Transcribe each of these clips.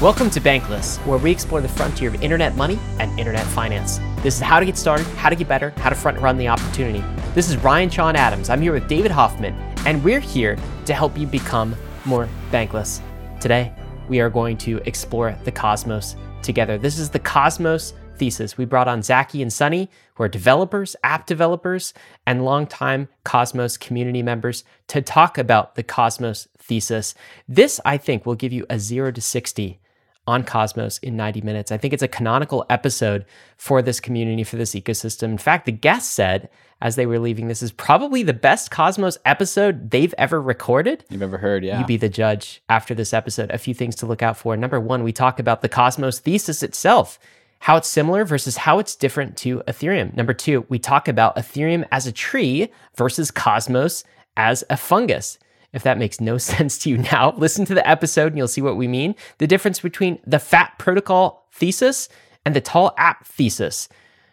Welcome to Bankless, where we explore the frontier of internet money and internet finance. This is how to get started, how to get better, how to front run the opportunity. This is Ryan Sean Adams. I'm here with David Hoffman, and we're here to help you become more bankless. Today, we are going to explore the cosmos together. This is the cosmos thesis. We brought on Zaki and Sunny, who are developers, app developers, and longtime Cosmos community members, to talk about the Cosmos thesis. This, I think, will give you a zero to 60 on Cosmos in 90 minutes. I think it's a canonical episode for this community, for this ecosystem. In fact, the guest said as they were leaving, this is probably the best Cosmos episode they've ever recorded. You've ever heard, yeah. You be the judge after this episode. A few things to look out for. Number one, we talk about the Cosmos thesis itself how it's similar versus how it's different to Ethereum. Number two, we talk about Ethereum as a tree versus Cosmos as a fungus. If that makes no sense to you now, listen to the episode and you'll see what we mean. The difference between the fat protocol thesis and the tall app thesis.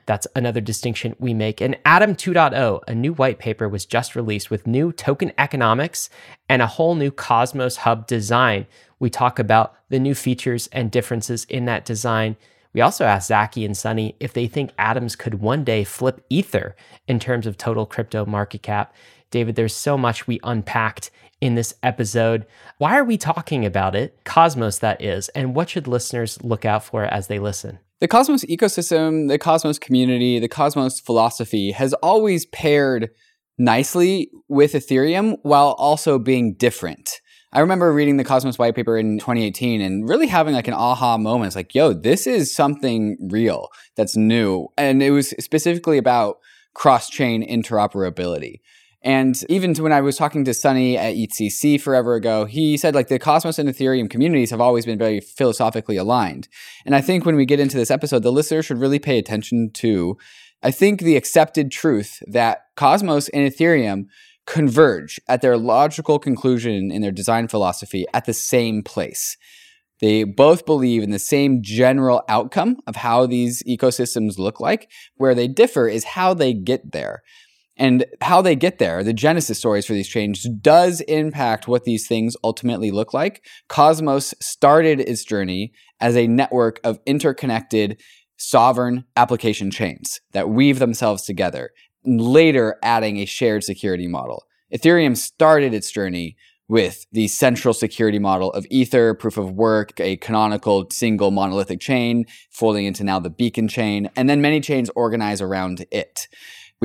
That's another distinction we make. And Atom 2.0, a new white paper, was just released with new token economics and a whole new Cosmos Hub design. We talk about the new features and differences in that design. We also asked Zaki and Sunny if they think Atoms could one day flip Ether in terms of total crypto market cap. David, there's so much we unpacked in this episode. Why are we talking about it? Cosmos, that is. And what should listeners look out for as they listen? The Cosmos ecosystem, the Cosmos community, the Cosmos philosophy has always paired nicely with Ethereum while also being different. I remember reading the Cosmos white paper in 2018 and really having like an aha moment. It's like, yo, this is something real that's new. And it was specifically about cross chain interoperability. And even when I was talking to Sunny at EthCC forever ago, he said like the Cosmos and Ethereum communities have always been very philosophically aligned. And I think when we get into this episode, the listener should really pay attention to, I think, the accepted truth that Cosmos and Ethereum converge at their logical conclusion in their design philosophy at the same place. They both believe in the same general outcome of how these ecosystems look like. Where they differ is how they get there. And how they get there, the genesis stories for these changes, does impact what these things ultimately look like. Cosmos started its journey as a network of interconnected sovereign application chains that weave themselves together later adding a shared security model. Ethereum started its journey with the central security model of Ether, proof of work, a canonical single monolithic chain, folding into now the beacon chain, and then many chains organize around it.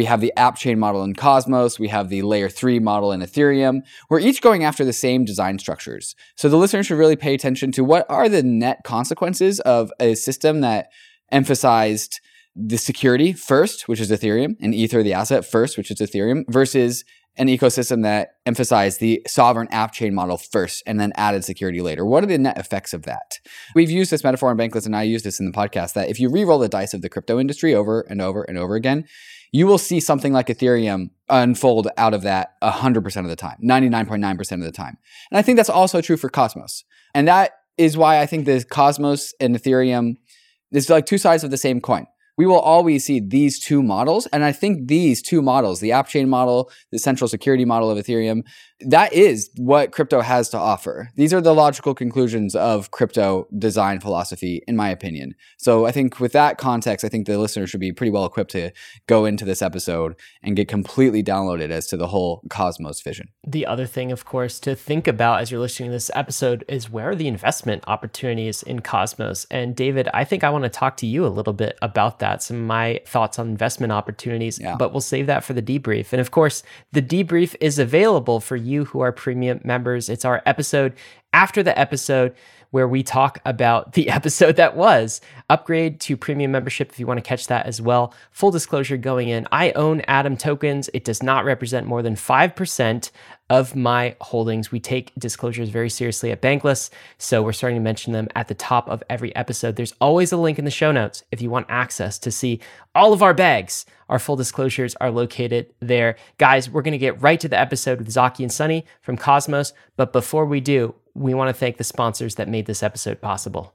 We have the app chain model in Cosmos. We have the layer three model in Ethereum. We're each going after the same design structures. So the listener should really pay attention to what are the net consequences of a system that emphasized the security first, which is Ethereum, and Ether, the asset first, which is Ethereum, versus an ecosystem that emphasized the sovereign app chain model first and then added security later. What are the net effects of that? We've used this metaphor in Bankless, and I use this in the podcast that if you re-roll the dice of the crypto industry over and over and over again, you will see something like Ethereum unfold out of that 100% of the time, 99.9% of the time. And I think that's also true for Cosmos. And that is why I think the Cosmos and Ethereum is like two sides of the same coin we will always see these two models. And I think these two models, the app chain model, the central security model of Ethereum, that is what crypto has to offer. These are the logical conclusions of crypto design philosophy, in my opinion. So I think with that context, I think the listener should be pretty well equipped to go into this episode and get completely downloaded as to the whole Cosmos vision. The other thing, of course, to think about as you're listening to this episode is where are the investment opportunities in Cosmos? And David, I think I want to talk to you a little bit about that, some of my thoughts on investment opportunities, yeah. but we'll save that for the debrief. And of course, the debrief is available for you you who are premium members. It's our episode after the episode where we talk about the episode that was. Upgrade to premium membership if you want to catch that as well. Full disclosure going in I own Atom tokens. It does not represent more than 5% of my holdings. We take disclosures very seriously at Bankless, so we're starting to mention them at the top of every episode. There's always a link in the show notes if you want access to see all of our bags. Our full disclosures are located there. Guys, we're going to get right to the episode with Zaki and Sunny from Cosmos, but before we do, we want to thank the sponsors that made this episode possible.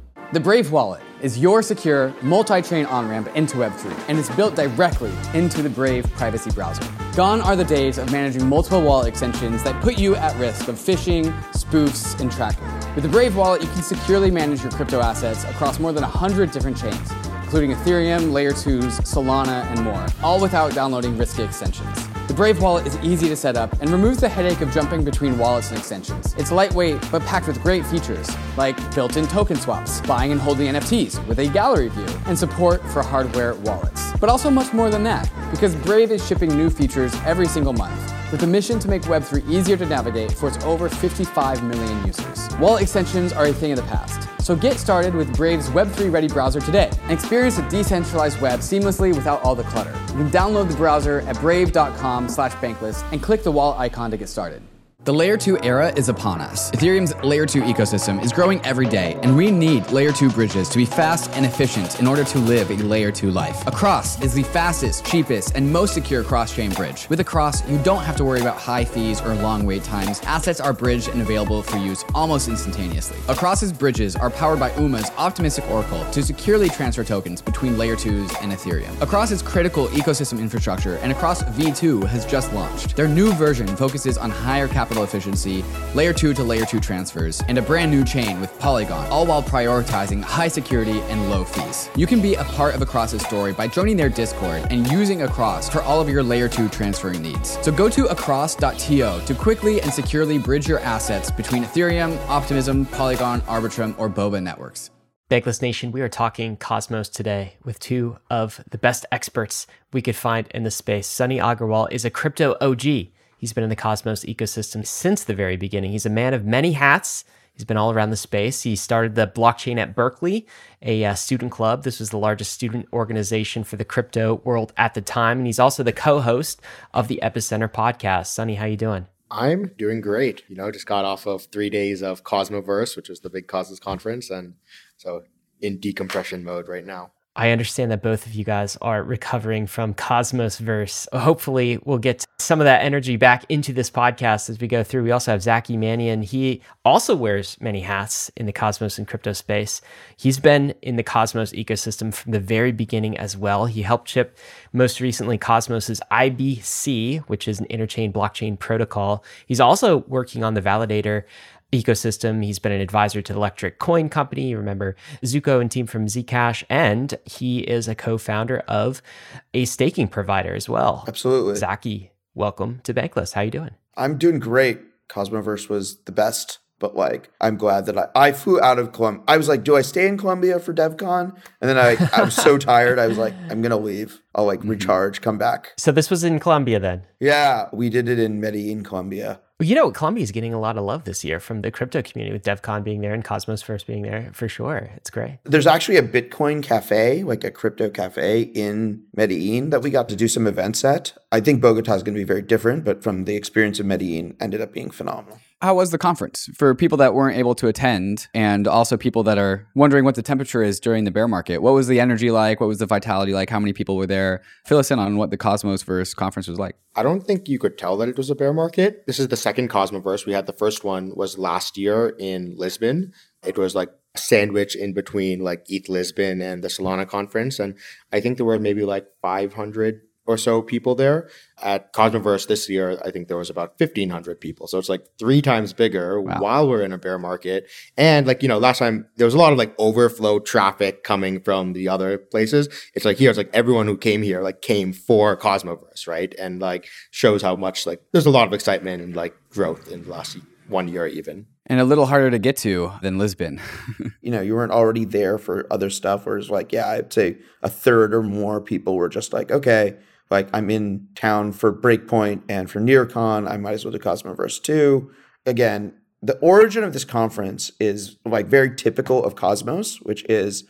The Brave Wallet is your secure multi-chain on-ramp into Web3 and is built directly into the Brave privacy browser. Gone are the days of managing multiple wallet extensions that put you at risk of phishing, spoofs, and tracking. With the Brave Wallet, you can securely manage your crypto assets across more than 100 different chains, including Ethereum, Layer 2s, Solana, and more, all without downloading risky extensions. Brave wallet is easy to set up and removes the headache of jumping between wallets and extensions. It's lightweight but packed with great features like built-in token swaps, buying and holding NFTs with a gallery view, and support for hardware wallets. But also much more than that, because Brave is shipping new features every single month with a mission to make Web3 easier to navigate for its over 55 million users. Wallet extensions are a thing of the past. So get started with Brave's Web3 ready browser today and experience a decentralized web seamlessly without all the clutter. You can download the browser at brave.com slash bankless and click the wallet icon to get started. The Layer 2 era is upon us. Ethereum's Layer 2 ecosystem is growing every day, and we need Layer 2 bridges to be fast and efficient in order to live a Layer 2 life. Across is the fastest, cheapest, and most secure cross-chain bridge. With Across, you don't have to worry about high fees or long wait times. Assets are bridged and available for use almost instantaneously. Across's bridges are powered by UMA's optimistic oracle to securely transfer tokens between Layer 2s and Ethereum. Across is critical ecosystem infrastructure, and Across V2 has just launched. Their new version focuses on higher capital capital efficiency, layer 2 to layer 2 transfers, and a brand new chain with Polygon, all while prioritizing high security and low fees. You can be a part of Across's story by joining their Discord and using Across for all of your layer 2 transferring needs. So go to across.to to quickly and securely bridge your assets between Ethereum, Optimism, Polygon, Arbitrum, or Boba networks. Bankless Nation, we are talking Cosmos today with two of the best experts we could find in the space. Sunny Aggarwal is a crypto OG. He's been in the Cosmos ecosystem since the very beginning. He's a man of many hats. He's been all around the space. He started the blockchain at Berkeley, a uh, student club. This was the largest student organization for the crypto world at the time, and he's also the co-host of the Epicenter podcast. Sunny, how you doing? I'm doing great. You know, just got off of three days of Cosmoverse, which was the big Cosmos conference, and so in decompression mode right now. I understand that both of you guys are recovering from Cosmos Verse. Hopefully, we'll get some of that energy back into this podcast as we go through. We also have Zaki Manian. He also wears many hats in the Cosmos and crypto space. He's been in the Cosmos ecosystem from the very beginning as well. He helped ship most recently Cosmos's IBC, which is an interchain blockchain protocol. He's also working on the validator ecosystem. He's been an advisor to the Electric Coin Company. You remember Zooko and team from Zcash, and he is a co-founder of a staking provider as well. Absolutely. Zaki, welcome to Bankless. How are you doing? I'm doing great. Cosmoverse was the best, but like I'm glad that I, I flew out of Colombia. I was like, do I stay in Colombia for DevCon? And then I I was so tired. I was like, I'm gonna leave. I'll like mm-hmm. recharge, come back. So this was in Colombia then? Yeah, we did it in Medellin, Colombia. You know, Colombia is getting a lot of love this year from the crypto community with DevCon being there and Cosmoverse being there for sure. It's great. There's actually a Bitcoin cafe, like a crypto cafe in Medellin that we got to do some events at. I think Bogota is going to be very different, but from the experience of Medellin, ended up being phenomenal. How was the conference for people that weren't able to attend and also people that are wondering what the temperature is during the bear market? What was the energy like? What was the vitality like? How many people were there? Fill us in on what the Cosmosverse conference was like. I don't think you could tell that it was a bear market. This is the second Cosmoverse. We had the first one was last year in Lisbon. It was like sandwich in between like ETH Lisbon and the Solana conference. And I think there were maybe like 500 or so people there. At Cosmoverse this year, I think there was about 1,500 people. So it's like three times bigger Wow. while we're in a bear market. And like, you know, last time there was a lot of like overflow traffic coming from the other places. It's like here, it's like everyone who came here like came for Cosmoverse, right? And like shows how much like there's a lot of excitement and like growth in the last one year even. And a little harder to get to than Lisbon. you know, you weren't already there for other stuff. Whereas, like, yeah, I'd say a third or more people were just like, okay, like I'm in town for Breakpoint and for NearCon, I might as well do Cosmoverse too. Again, the origin of this conference is like very typical of Cosmos, which is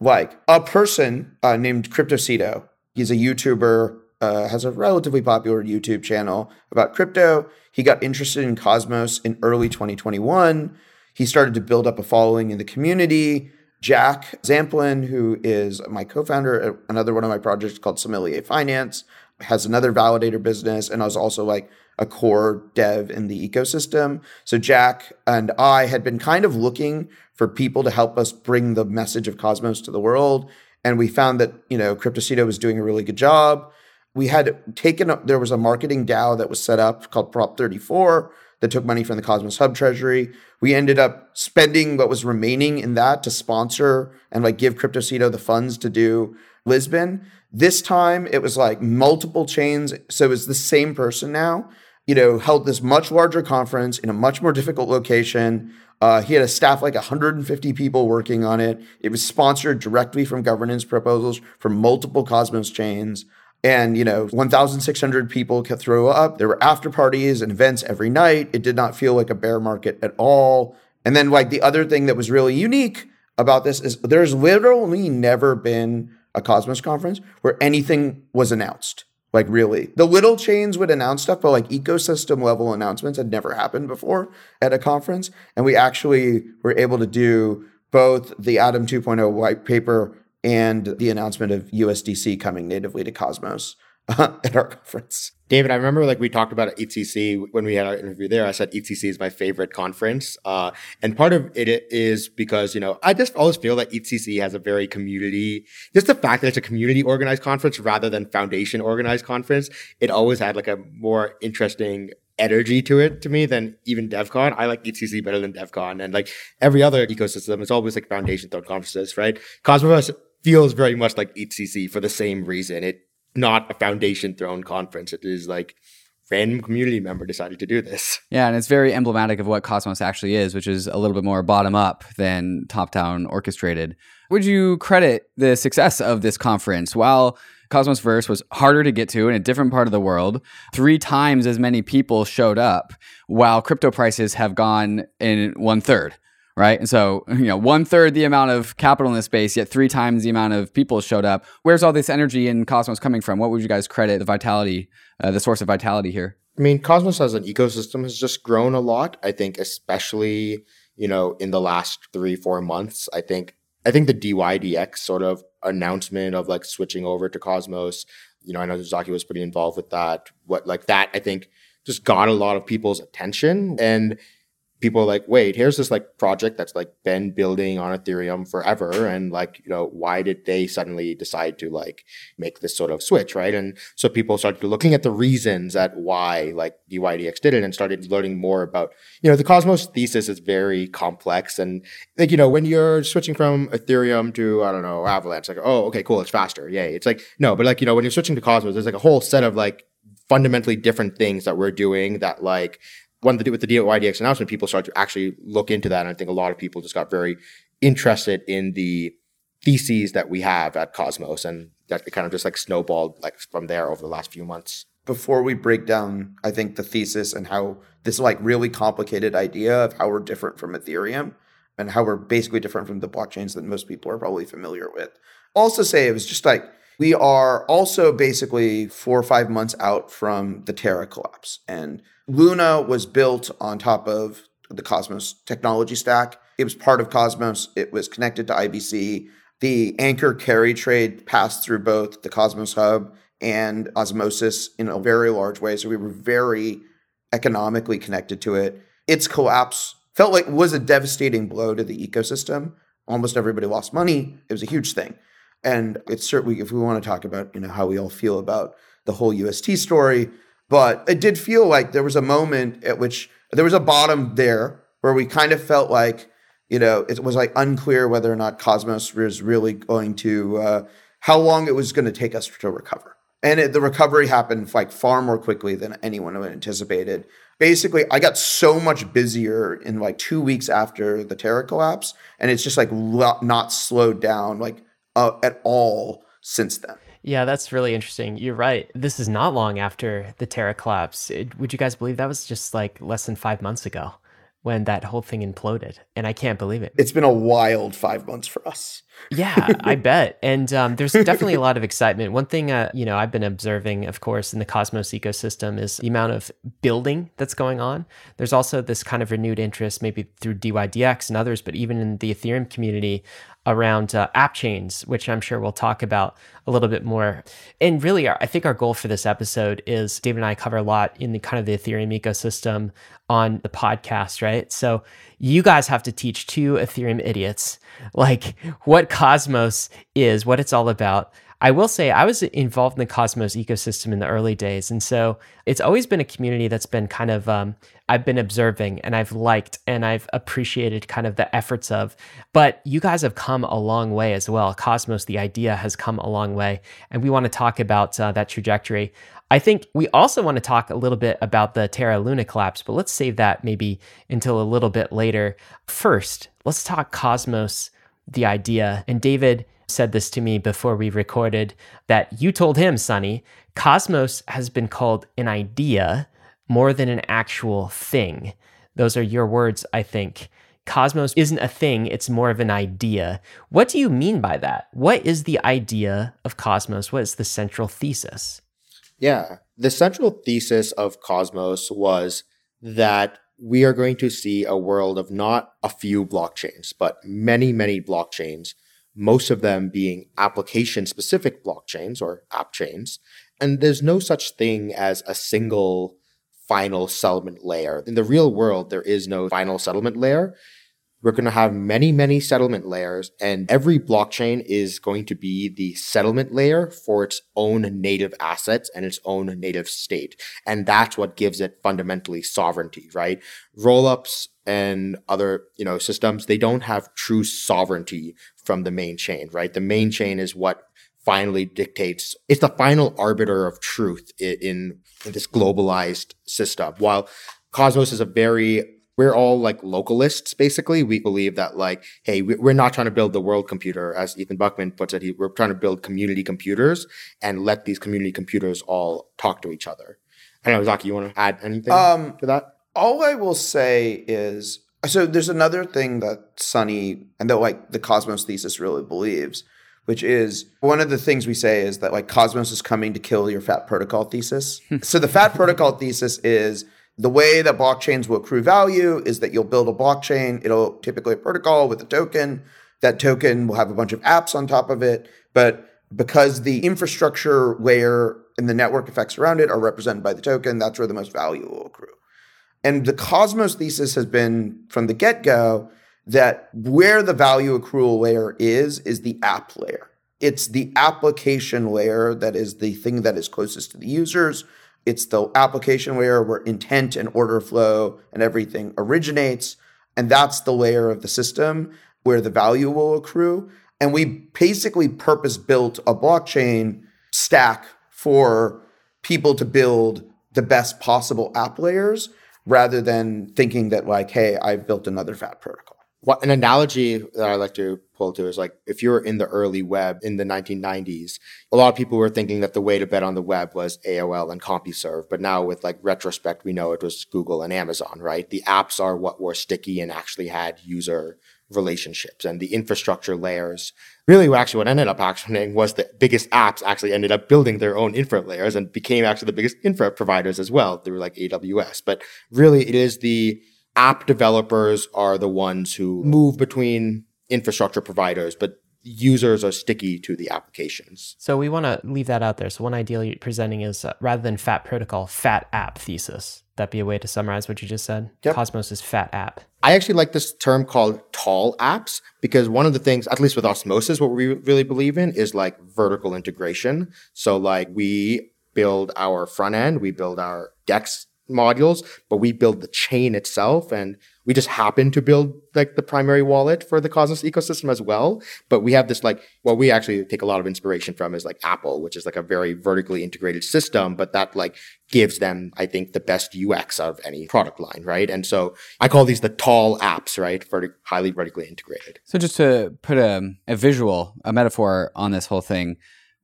like a person uh, named CryptoCito. He's a YouTuber, uh, has a relatively popular YouTube channel about crypto. He got interested in Cosmos in early 2021. He started to build up a following in the community. Jack Zampolin, who is my co-founder at another one of my projects called Sommelier Finance, has another validator business and I was also like a core dev in the ecosystem. So Jack and I had been kind of looking for people to help us bring the message of Cosmos to the world. And we found that, you know, CryptoCito was doing a really good job. We had taken, there was a marketing DAO that was set up called Prop 34 that took money from the Cosmos Hub Treasury. We ended up spending what was remaining in that to sponsor and like give CryptoCito the funds to do Lisbon. This time it was like multiple chains. So it was the same person now, you know, held this much larger conference in a much more difficult location. Uh, he had a staff like 150 people working on it. It was sponsored directly from governance proposals from multiple Cosmos chains. And, you know, 1,600 people could throw up. There were after parties and events every night. It did not feel like a bear market at all. And then, like, the other thing that was really unique about this is there's literally never been a Cosmos conference where anything was announced. Like, really. The little chains would announce stuff, but like ecosystem level announcements had never happened before at a conference. And we actually were able to do both the Atom 2.0 white paper and the announcement of USDC coming natively to Cosmos at our conference. David, I remember like we talked about EthCC when we had our interview there. I said EthCC is my favorite conference, uh, and part of it is because you know I just always feel that EthCC has a very community. Just the fact that it's a community organized conference rather than foundation organized conference, it always had like a more interesting energy to it to me than even DevCon. I like EthCC better than DevCon, and like every other ecosystem, it's always like foundation thought conferences, right? Cosmos feels very much like EthCC for the same reason. It's not a foundation thrown conference. It is like random community member decided to do this. Yeah, and it's very emblematic of what Cosmos actually is, which is a little bit more bottom up than top down orchestrated. Would you credit the success of this conference? While Cosmos Verse was harder to get to in a different part of the world, three times as many people showed up, while crypto prices have gone in one third. Right. And so, you know, one third the amount of capital in the space, yet three times the amount of people showed up. Where's all this energy in Cosmos coming from? What would you guys credit the vitality, uh, the source of vitality here? I mean, Cosmos as an ecosystem has just grown a lot. I think, especially you know, in the last three four months. I think I think the DYDX sort of announcement of like switching over to Cosmos. You know, I know Zaki was pretty involved with that. What like that? I think just got a lot of people's attention and people are like, wait, here's this like project that's like been building on Ethereum forever. And like, you know, why did they suddenly decide to like make this sort of switch? Right. And so people started looking at the reasons at why like DYDX did it and started learning more about, you know, the Cosmos thesis is very complex. And like, you know, when you're switching from Ethereum to, I don't know, Avalanche, like, oh, okay, cool, it's faster. Yay. It's like, no, but like, you know, when you're switching to Cosmos, there's like a whole set of like fundamentally different things that we're doing that like to do with the DYDX announcement, people started to actually look into that. And I think a lot of people just got very interested in the theses that we have at Cosmos. And that kind of just like snowballed like from there over the last few months. Before we break down, I think the thesis and how this like really complicated idea of how we're different from Ethereum and how we're basically different from the blockchains that most people are probably familiar with. Also say it was just like we are also basically four or five months out from the Terra collapse. And Luna was built on top of the Cosmos technology stack. It was part of Cosmos. It was connected to IBC. The anchor carry trade passed through both the Cosmos Hub and Osmosis in a very large way. So we were very economically connected to it. Its collapse felt like was a devastating blow to the ecosystem. Almost everybody lost money. It was a huge thing. And it's certainly if we want to talk about, you know, how we all feel about the whole UST story, but it did feel like there was a moment at which there was a bottom there where we kind of felt like, you know, it was like unclear whether or not Cosmos was really going to, uh, how long it was going to take us to recover. And it, the recovery happened like far more quickly than anyone anticipated. Basically, I got so much busier in like two weeks after the Terra collapse, and it's just like not slowed down like uh, at all since then. Yeah, that's really interesting. You're right. This is not long after the Terra collapse. It, would you guys believe that was just like less than five months ago when that whole thing imploded? And I can't believe it. It's been a wild five months for us. yeah, I bet. And um, there's definitely a lot of excitement. One thing, uh, you know, I've been observing, of course, in the Cosmos ecosystem is the amount of building that's going on. There's also this kind of renewed interest, maybe through DYDX and others, but even in the Ethereum community, around uh, app chains, which I'm sure we'll talk about a little bit more. And really, I think our goal for this episode is David and I cover a lot in the kind of the Ethereum ecosystem on the podcast, right? So you guys have to teach two Ethereum idiots like what Cosmos is, what it's all about. I will say I was involved in the Cosmos ecosystem in the early days. And so it's always been a community that's been kind of, um, I've been observing and I've liked and I've appreciated kind of the efforts of. But you guys have come a long way as well. Cosmos, the idea has come a long way. And we want to talk about uh, that trajectory. I think we also want to talk a little bit about the Terra Luna collapse, but let's save that maybe until a little bit later. First, let's talk Cosmos, the idea. And David, said this to me before we recorded that you told him, Sunny, Cosmos has been called an idea more than an actual thing. Those are your words, I think. Cosmos isn't a thing, it's more of an idea. What do you mean by that? What is the idea of Cosmos? What is the central thesis? Yeah, the central thesis of Cosmos was that we are going to see a world of not a few blockchains, but many, many blockchains most of them being application specific blockchains or app chains. And there's no such thing as a single final settlement layer. In the real world, there is no final settlement layer. We're going to have many, many settlement layers, and every blockchain is going to be the settlement layer for its own native assets and its own native state. And that's what gives it fundamentally sovereignty, right? Rollups and other, you know, systems, they don't have true sovereignty from the main chain, right? The main chain is what finally dictates it's the final arbiter of truth in, in this globalized system. While cosmos is a very we're all like localists basically. We believe that like hey we're not trying to build the world computer. As Ethan Buchman puts it we're trying to build community computers and let these community computers all talk to each other. I don't know zaki you want to add anything um, to that? all i will say is so there's another thing that sunny and that like the cosmos thesis really believes which is one of the things we say is that like cosmos is coming to kill your fat protocol thesis so the fat protocol thesis is the way that blockchains will accrue value is that you'll build a blockchain. It'll typically a protocol with a token. That token will have a bunch of apps on top of it. But because the infrastructure layer and the network effects around it are represented by the token, that's where the most value will accrue. And the Cosmos thesis has been from the get go that where the value accrual layer is, is the app layer. It's the application layer that is the thing that is closest to the users it's the application layer where intent and order flow and everything originates. And that's the layer of the system where the value will accrue. And we basically purpose built a blockchain stack for people to build the best possible app layers rather than thinking that, like, hey, I've built another fat protocol. What an analogy that I like to pull to is like if you were in the early web in the 1990s, a lot of people were thinking that the way to bet on the web was AOL and CompuServe, but now with like retrospect, we know it was Google and Amazon, right? The apps are what were sticky and actually had user relationships and the infrastructure layers. Really, actually what ended up happening was the biggest apps actually ended up building their own infra layers and became actually the biggest infra providers as well through like AWS. But really, it is the app developers are the ones who move between infrastructure providers, but users are sticky to the applications. So we want to leave that out there. So one idea you're presenting is uh, rather than fat protocol, fat app thesis. That be a way to summarize what you just said. Yep. Cosmos is fat app. I actually like this term called tall apps because one of the things, at least with osmosis, what we really believe in is like vertical integration. So like we build our front end, we build our DEX modules, but we build the chain itself and we just happen to build like the primary wallet for the Cosmos ecosystem as well. But we have this like what we actually take a lot of inspiration from is like Apple, which is like a very vertically integrated system, but that like gives them, I think, the best UX of any product line, right? And so I call these the tall apps, right? Vertic- highly vertically integrated. So just to put a, a visual, a metaphor on this whole thing,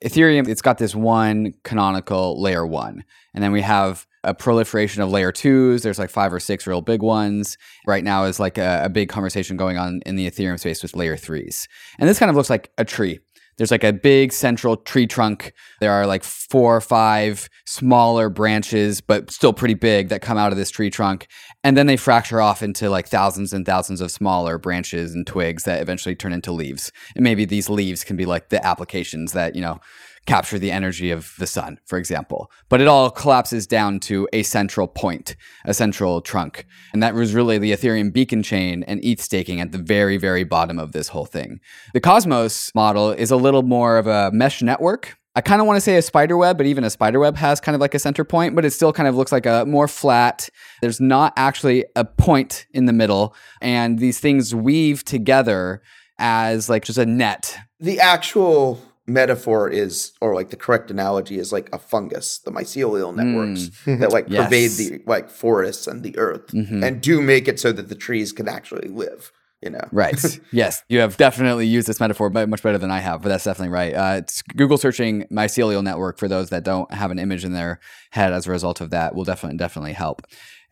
Ethereum, it's got this one canonical layer one. And then we have a proliferation of layer twos. There's like five or six real big ones. Right now is like a, a big conversation going on in the Ethereum space with layer threes. And this kind of looks like a tree. There's like a big central tree trunk. There are like four or five smaller branches, but still pretty big that come out of this tree trunk. And then they fracture off into like thousands and thousands of smaller branches and twigs that eventually turn into leaves. And maybe these leaves can be like the applications that, you know, capture the energy of the sun, for example. But it all collapses down to a central point, a central trunk. And that was really the Ethereum beacon chain and ETH staking at the very, very bottom of this whole thing. The Cosmos model is a little more of a mesh network. I kind of want to say a spider web, but even a spider web has kind of like a center point, but it still kind of looks like a more flat. There's not actually a point in the middle. And these things weave together as like just a net. The actual metaphor is or like the correct analogy is like a fungus the mycelial networks Mm. that like Yes. pervade the like forests and the earth Mhm. and do make it so that the trees can actually live you know Right. yes. You have definitely used this metaphor mu- much better than I have, but that's definitely right. Uh, it's Google searching mycelial network for those that don't have an image in their head as a result of that will definitely, definitely help.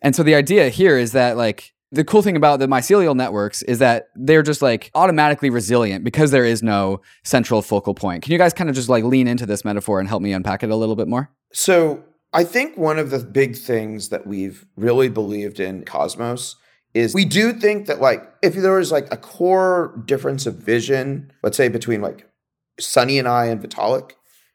And so the idea here is that like, the cool thing about the mycelial networks is that they're just like automatically resilient because there is no central focal point. Can you guys kind of just like lean into this metaphor and help me unpack it a little bit more? So I think one of the big things that we've really believed in Cosmos is we do think that like if there was like a core difference of vision, let's say between like Sunny and I and Vitalik,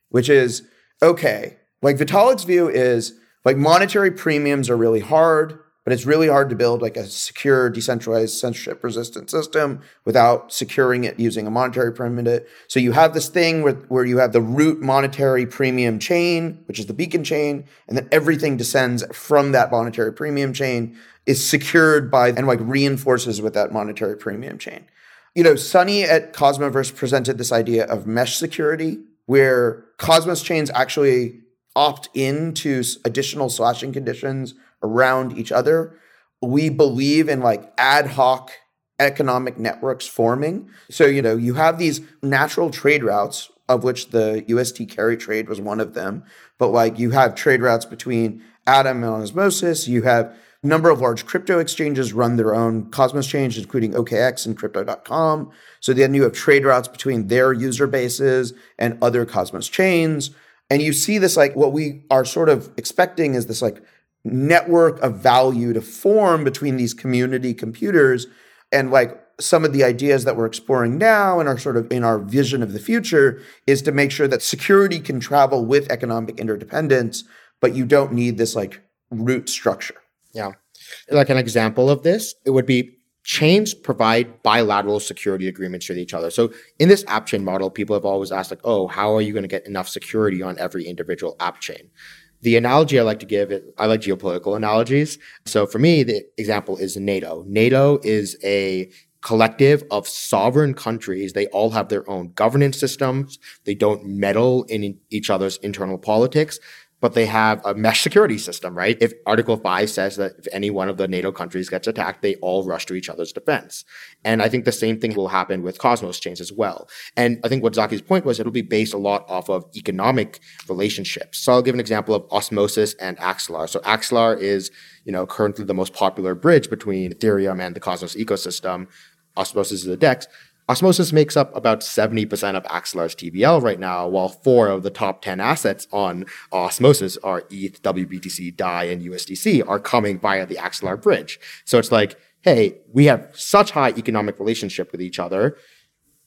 which is okay, like Vitalik's view is like monetary premiums are really hard, but it's really hard to build like a secure, decentralized, censorship resistant system without securing it using a monetary premium. So you have this thing where, where you have the root monetary premium chain, which is the beacon chain, and then everything descends from that monetary premium chain is secured by and like reinforces with that monetary premium chain. You know, Sunny at Cosmoverse presented this idea of mesh security, where Cosmos chains actually opt into additional slashing conditions around each other. We believe in like ad hoc economic networks forming. So, you know, you have these natural trade routes, of which the UST carry trade was one of them. But like you have trade routes between Atom and Osmosis, you have a number of large crypto exchanges run their own Cosmos chains, including OKX and crypto.com. So then you have trade routes between their user bases and other Cosmos chains. And you see this like what we are sort of expecting is this like network of value to form between these community computers and like some of the ideas that we're exploring now and are sort of in our vision of the future is to make sure that security can travel with economic interdependence but you don't need this like root structure Yeah. Like an example of this, it would be chains provide bilateral security agreements with each other. So in this app chain model, people have always asked like, oh, how are you going to get enough security on every individual app chain? The analogy I like to give it, I like geopolitical analogies. So for me, the example is NATO. NATO is a collective of sovereign countries. They all have their own governance systems. They don't meddle in each other's internal politics but they have a mesh security system, right? If Article 5 says that if any one of the NATO countries gets attacked, they all rush to each other's defense. And I think the same thing will happen with Cosmos chains as well. And I think what Zaki's point was it'll be based a lot off of economic relationships. So I'll give an example of Osmosis and Axelar. So Axelar is, you know, currently the most popular bridge between Ethereum and the Cosmos ecosystem. Osmosis is the DEX. Osmosis makes up about 70% of Axelar's TVL right now, while four of the top 10 assets on Osmosis are ETH, WBTC, DAI, and USDC are coming via the Axelar bridge. So it's like, hey, we have such high economic relationship with each other.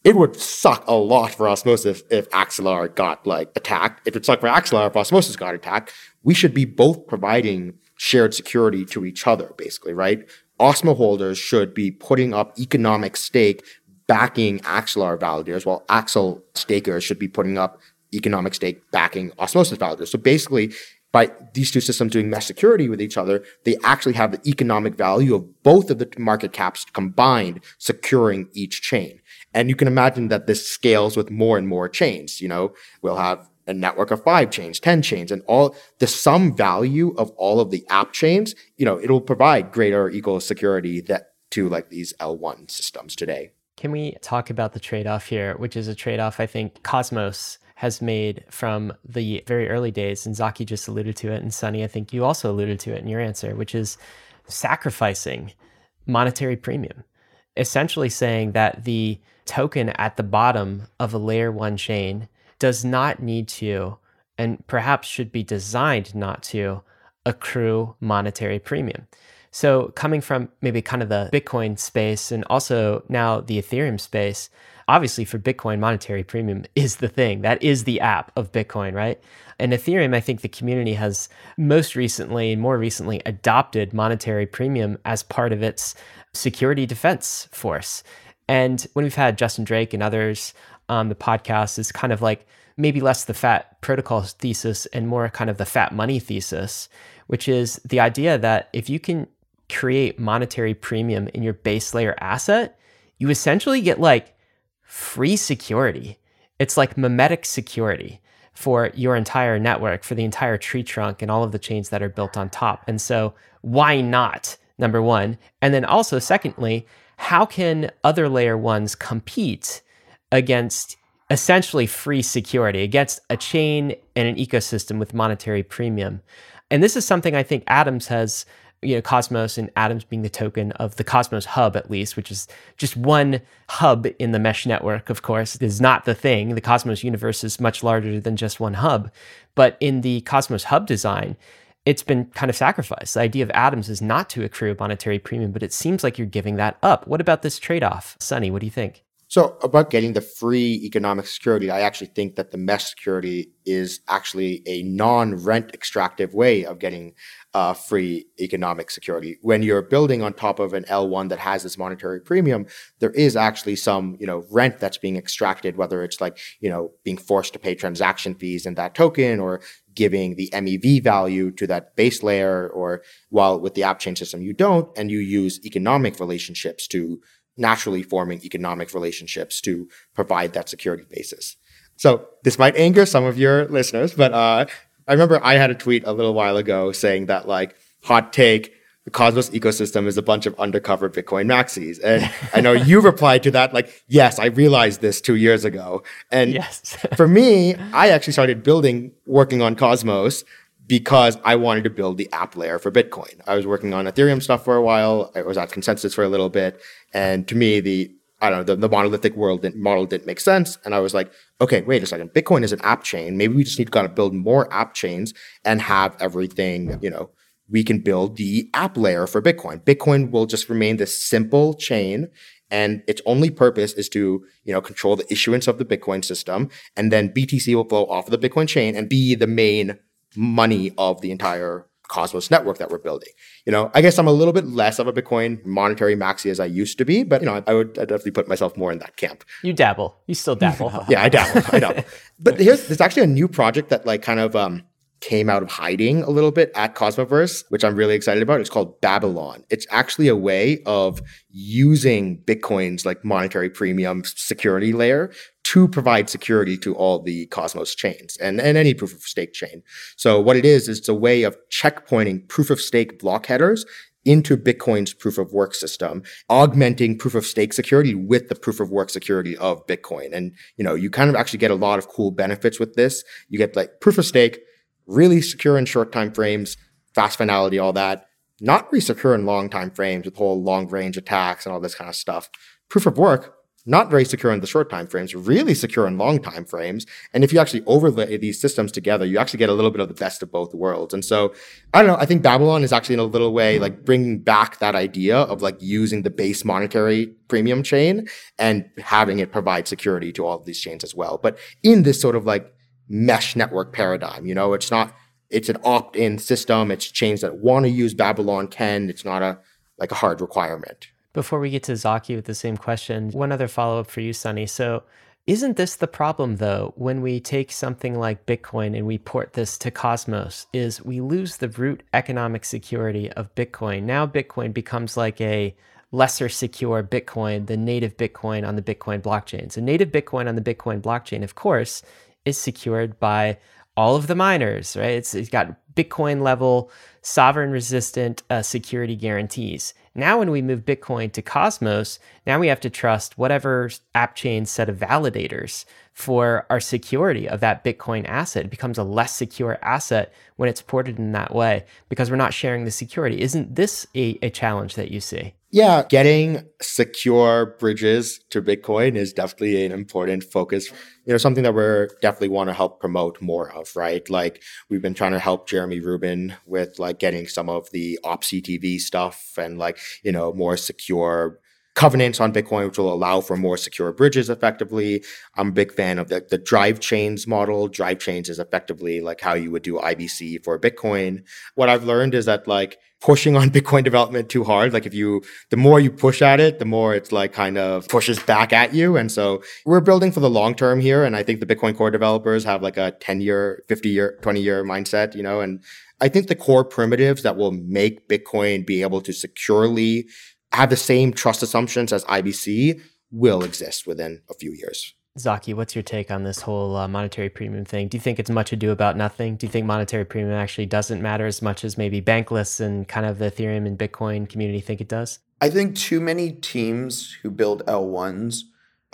it would suck a lot for Osmosis if Axelar got like attacked. If it sucked for Axelar if Osmosis got attacked, we should be both providing shared security to each other, basically, right? Osmo holders should be putting up economic stake backing Axelar validators, while Axel stakers should be putting up economic stake backing Osmosis validators. So basically, by these two systems doing mesh security with each other, they actually have the economic value of both of the market caps combined securing each chain. And you can imagine that this scales with more and more chains. You know, we'll have a network of five chains, 10 chains, and all the sum value of all of the app chains, you know, it'll provide greater equal security that to like these L1 systems today. Can we talk about the trade off here, which is a trade off I think Cosmos has made from the very early days? And Zaki just alluded to it. And Sunny, I think you also alluded to it in your answer, which is sacrificing monetary premium. Essentially saying that the token at the bottom of a layer one chain does not need to, and perhaps should be designed not to, accrue monetary premium. So, coming from maybe kind of the Bitcoin space and also now the Ethereum space, obviously for Bitcoin, monetary premium is the thing. That is the app of Bitcoin, right? And Ethereum, I think the community has most recently, and more recently, adopted monetary premium as part of its security defense force. And when we've had Justin Drake and others on the podcast, is kind of like maybe less the fat protocol thesis and more kind of the fat money thesis, which is the idea that if you can create monetary premium in your base layer asset, you essentially get like free security. It's like memetic security for your entire network, for the entire tree trunk and all of the chains that are built on top. And so, why not? Number one. And then also, secondly, how can other layer ones compete against essentially free security, against a chain and an ecosystem with monetary premium? And this is something I think Atoms has you know Cosmos and Atoms being the token of the Cosmos hub at least, which is just one hub in the mesh network. Of course, is not the thing. The Cosmos universe is much larger than just one hub, but in the Cosmos hub design, it's been kind of sacrificed. The idea of atoms is not to accrue a monetary premium, but it seems like you're giving that up. What about this trade-off, Sunny? What do you think? So about getting the free economic security, I actually think that the mesh security is actually a non-rent extractive way of getting uh, free economic security. When you're building on top of an L1 that has this monetary premium, there is actually some, you know, rent that's being extracted, whether it's like, you know, being forced to pay transaction fees in that token or giving the MEV value to that base layer, or while with the app chain system you don't, and you use economic relationships to naturally forming economic relationships to provide that security basis. So this might anger some of your listeners, but uh, I remember I had a tweet a little while ago saying that like hot take, the Cosmos ecosystem is a bunch of undercover Bitcoin maxis. And I know you replied to that like, yes, I realized this two years ago. And yes. for me, I actually started building, working on Cosmos because I wanted to build the app layer for Bitcoin. I was working on Ethereum stuff for a while. I was at ConsenSys for a little bit. And to me, the I don't know, the, the monolithic world didn't, model didn't make sense. And I was like, okay, wait a second. Bitcoin is an app chain. Maybe we just need to kind of build more app chains and have everything, you know, we can build the app layer for Bitcoin. Bitcoin will just remain this simple chain and its only purpose is to you know control the issuance of the bitcoin system and then btc will flow off of the bitcoin chain and be the main money of the entire Cosmos network that we're building. You know, I guess I'm a little bit less of a Bitcoin monetary maxi as I used to be, but you know, I would I'd definitely put myself more in that camp. You dabble. You still dabble. yeah, I dabble. I dabble. But here's there's actually a new project that like kind of um came out of hiding a little bit at Cosmoverse, which I'm really excited about. It's called Babylon. It's actually a way of using Bitcoin's like monetary premium security layer to provide security to all the Cosmos chains and, and any proof of stake chain. So what it is, is it's a way of checkpointing proof of stake block headers into Bitcoin's proof of work system, augmenting proof of stake security with the proof of work security of Bitcoin. And, you know, you kind of actually get a lot of cool benefits with this. You get like proof of stake, really secure in short time frames, fast finality, all that. Not really secure in long time frames with whole long range attacks and all this kind of stuff. Proof of work, not very secure in the short time frames, really secure in long time frames. And if you actually overlay these systems together, you actually get a little bit of the best of both worlds. And so I don't know, I think Babylon is actually in a little way like bringing back that idea of like using the base monetary premium chain and having it provide security to all of these chains as well. But in this sort of like mesh network paradigm, you know, it's not, it's an opt-in system. It's chains that want to use Babylon can. It's not a like a hard requirement. Before we get to Zaki with the same question, one other follow up for you, Sunny. So, isn't this the problem though when we take something like Bitcoin and we port this to Cosmos is we lose the root economic security of Bitcoin. Now Bitcoin becomes like a lesser secure Bitcoin than native Bitcoin on the Bitcoin blockchain. So native Bitcoin on the Bitcoin blockchain of course is secured by all of the miners, right? It's, it's got Bitcoin level sovereign resistant uh, security guarantees. Now, when we move Bitcoin to Cosmos, now we have to trust whatever app chain set of validators for our security of that Bitcoin asset. It becomes a less secure asset when it's ported in that way because we're not sharing the security. Isn't this a, a challenge that you see? Yeah, getting secure bridges to Bitcoin is definitely an important focus. You know, something that we're definitely want to help promote more of, right? Like we've been trying to help Jeremy Rubin with like getting some of the OP_CTV stuff and like, you know, more secure covenants on Bitcoin, which will allow for more secure bridges effectively. I'm a big fan of the, the drive chains model. Drive chains is effectively like how you would do IBC for Bitcoin. What I've learned is that like pushing on Bitcoin development too hard, like if you, the more you push at it, the more it's like kind of pushes back at you. And so we're building for the long term here. And I think the Bitcoin core developers have like a 10 year, 50 year, 20 year mindset, you know, and I think the core primitives that will make Bitcoin be able to securely have the same trust assumptions as IBC will exist within a few years. Zaki, what's your take on this whole uh, monetary premium thing? Do you think it's much ado about nothing? Do you think monetary premium actually doesn't matter as much as maybe Bankless and kind of the Ethereum and Bitcoin community think it does? I think too many teams who build L1s.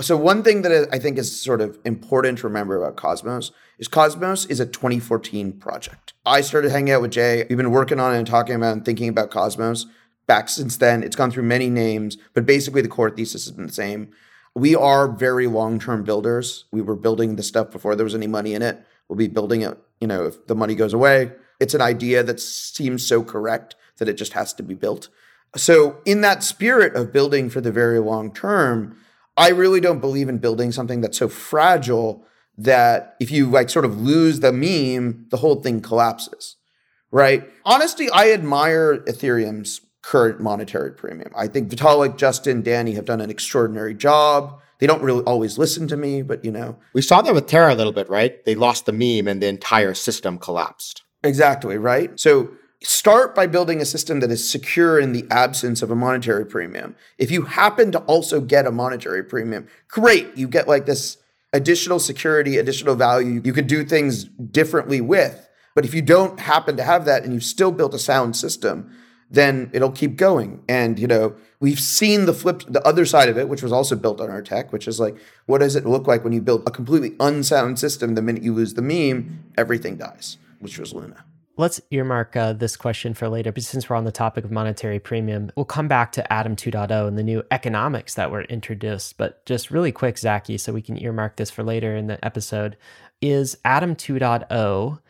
So, one thing that I think is sort of important to remember about Cosmos is Cosmos is a 2014 project. I started hanging out with Jae. We've been working on it and talking about and thinking about Cosmos back since then. It's gone through many names, but basically the core thesis has been the same. We are very long term builders. We were building the stuff before there was any money in it. We'll be building it, you know, if the money goes away. It's an idea that seems so correct that it just has to be built. So, in that spirit of building for the very long term, I really don't believe in building something that's so fragile that if you like sort of lose the meme, the whole thing collapses. Right? Honestly, I admire Ethereum's current monetary premium. I think Vitalik, Justin, Danny have done an extraordinary job. They don't really always listen to me, but you know. We saw that with Terra a little bit, right? They lost the meme and the entire system collapsed. Exactly, right? So start by building a system that is secure in the absence of a monetary premium. If you happen to also get a monetary premium, great. You get like this additional security, additional value you could do things differently with. But if you don't happen to have that and you've still built a sound system, then it'll keep going. And, you know, we've seen the flip, the other side of it, which was also built on our tech, which is like, what does it look like when you build a completely unsound system? The minute you lose the meme, everything dies, which was Luna. Let's earmark uh, this question for later, but since we're on the topic of monetary premium, we'll come back to Atom 2.0 and the new economics that were introduced. But just really quick, Zaki, so we can earmark this for later in the episode, is Atom 2.0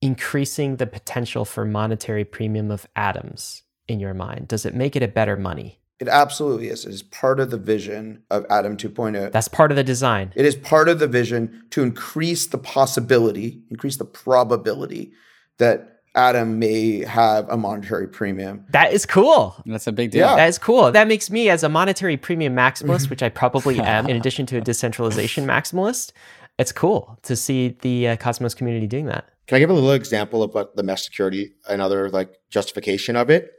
increasing the potential for monetary premium of atoms in your mind? Does it make it a better money? It absolutely is. It is part of the vision of Atom 2.0. That's part of the design. It is part of the vision to increase the possibility, increase the probability that Atom may have a monetary premium. That is cool. That's a big deal. Yeah. That is cool. That makes me, as a monetary premium maximalist, which I probably am, in addition to a decentralization maximalist, it's cool to see the uh, Cosmos community doing that. Can I give a little example of what the mesh security, another like justification of it?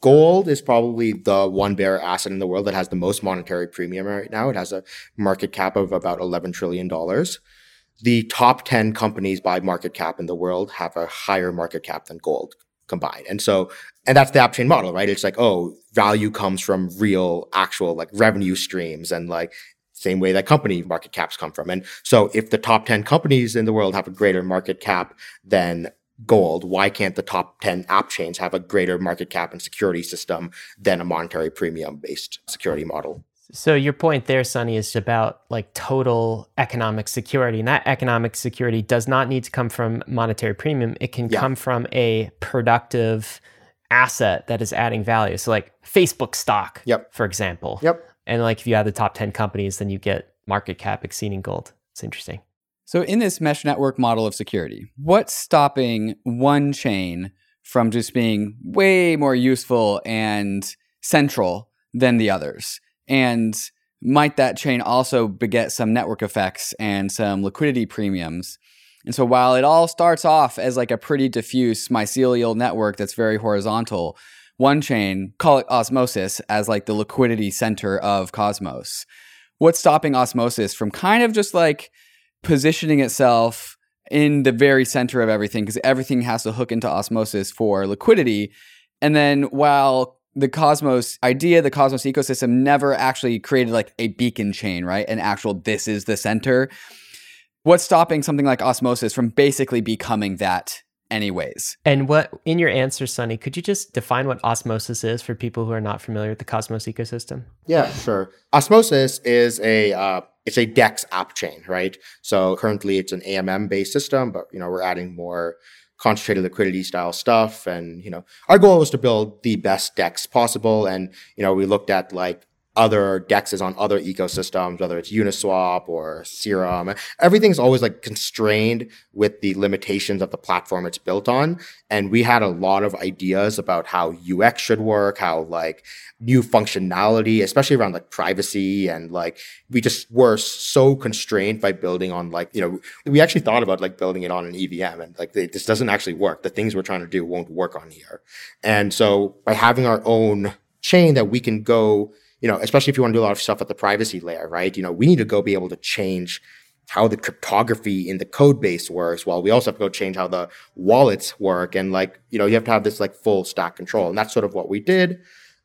Gold is probably the one bear asset in the world that has the most monetary premium right now. It has a market cap of about $11 trillion. The top 10 companies by market cap in the world have a higher market cap than gold combined. And so, and that's the app chain model, right? It's like, oh, value comes from real, actual like revenue streams and like same way that company market caps come from. And so if the top 10 companies in the world have a greater market cap than gold, why can't the top 10 app chains have a greater market cap and security system than a monetary premium based security model? So your point there, Sunny, is about like total economic security. And that economic security does not need to come from monetary premium. It can Yeah. come from a productive asset that is adding value. So like Facebook stock, Yep. for example. Yep. And like if you have the top 10 companies, then you get market cap exceeding gold. It's interesting. So, in this mesh network model of security, what's stopping one chain from just being way more useful and central than the others? And might that chain also beget some network effects and some liquidity premiums? And so, while it all starts off as like a pretty diffuse mycelial network that's very horizontal, one chain, call it osmosis, as like the liquidity center of Cosmos. What's stopping osmosis from kind of just like positioning itself in the very center of everything because everything has to hook into osmosis for liquidity. And then while the Cosmos idea, the Cosmos ecosystem never actually created like a beacon chain, right? An actual this is the center. What's stopping something like osmosis from basically becoming that anyways? And what in your answer, Sunny, could you just define what osmosis is for people who are not familiar with the Cosmos ecosystem? Yeah, sure. Osmosis is a uh, it's a DEX app chain, right? So currently it's an AMM based system, but you know we're adding more concentrated liquidity style stuff, and you know our goal was to build the best DEX possible, and you know we looked at like other dexes on other ecosystems, whether it's Uniswap or Serum. Everything's always like constrained with the limitations of the platform it's built on. And we had a lot of ideas about how UX should work, how like new functionality, especially around like privacy and like we just were so constrained by building on like, you know, we actually thought about like building it on an EVM and like this doesn't actually work. The things we're trying to do won't work on here. And so by having our own chain that we can go you know, especially if you want to do a lot of stuff at the privacy layer, right? You know, we need to go be able to change how the cryptography in the code base works while we also have to go change how the wallets work. And like, you know, you have to have this like full stack control. And that's sort of what we did.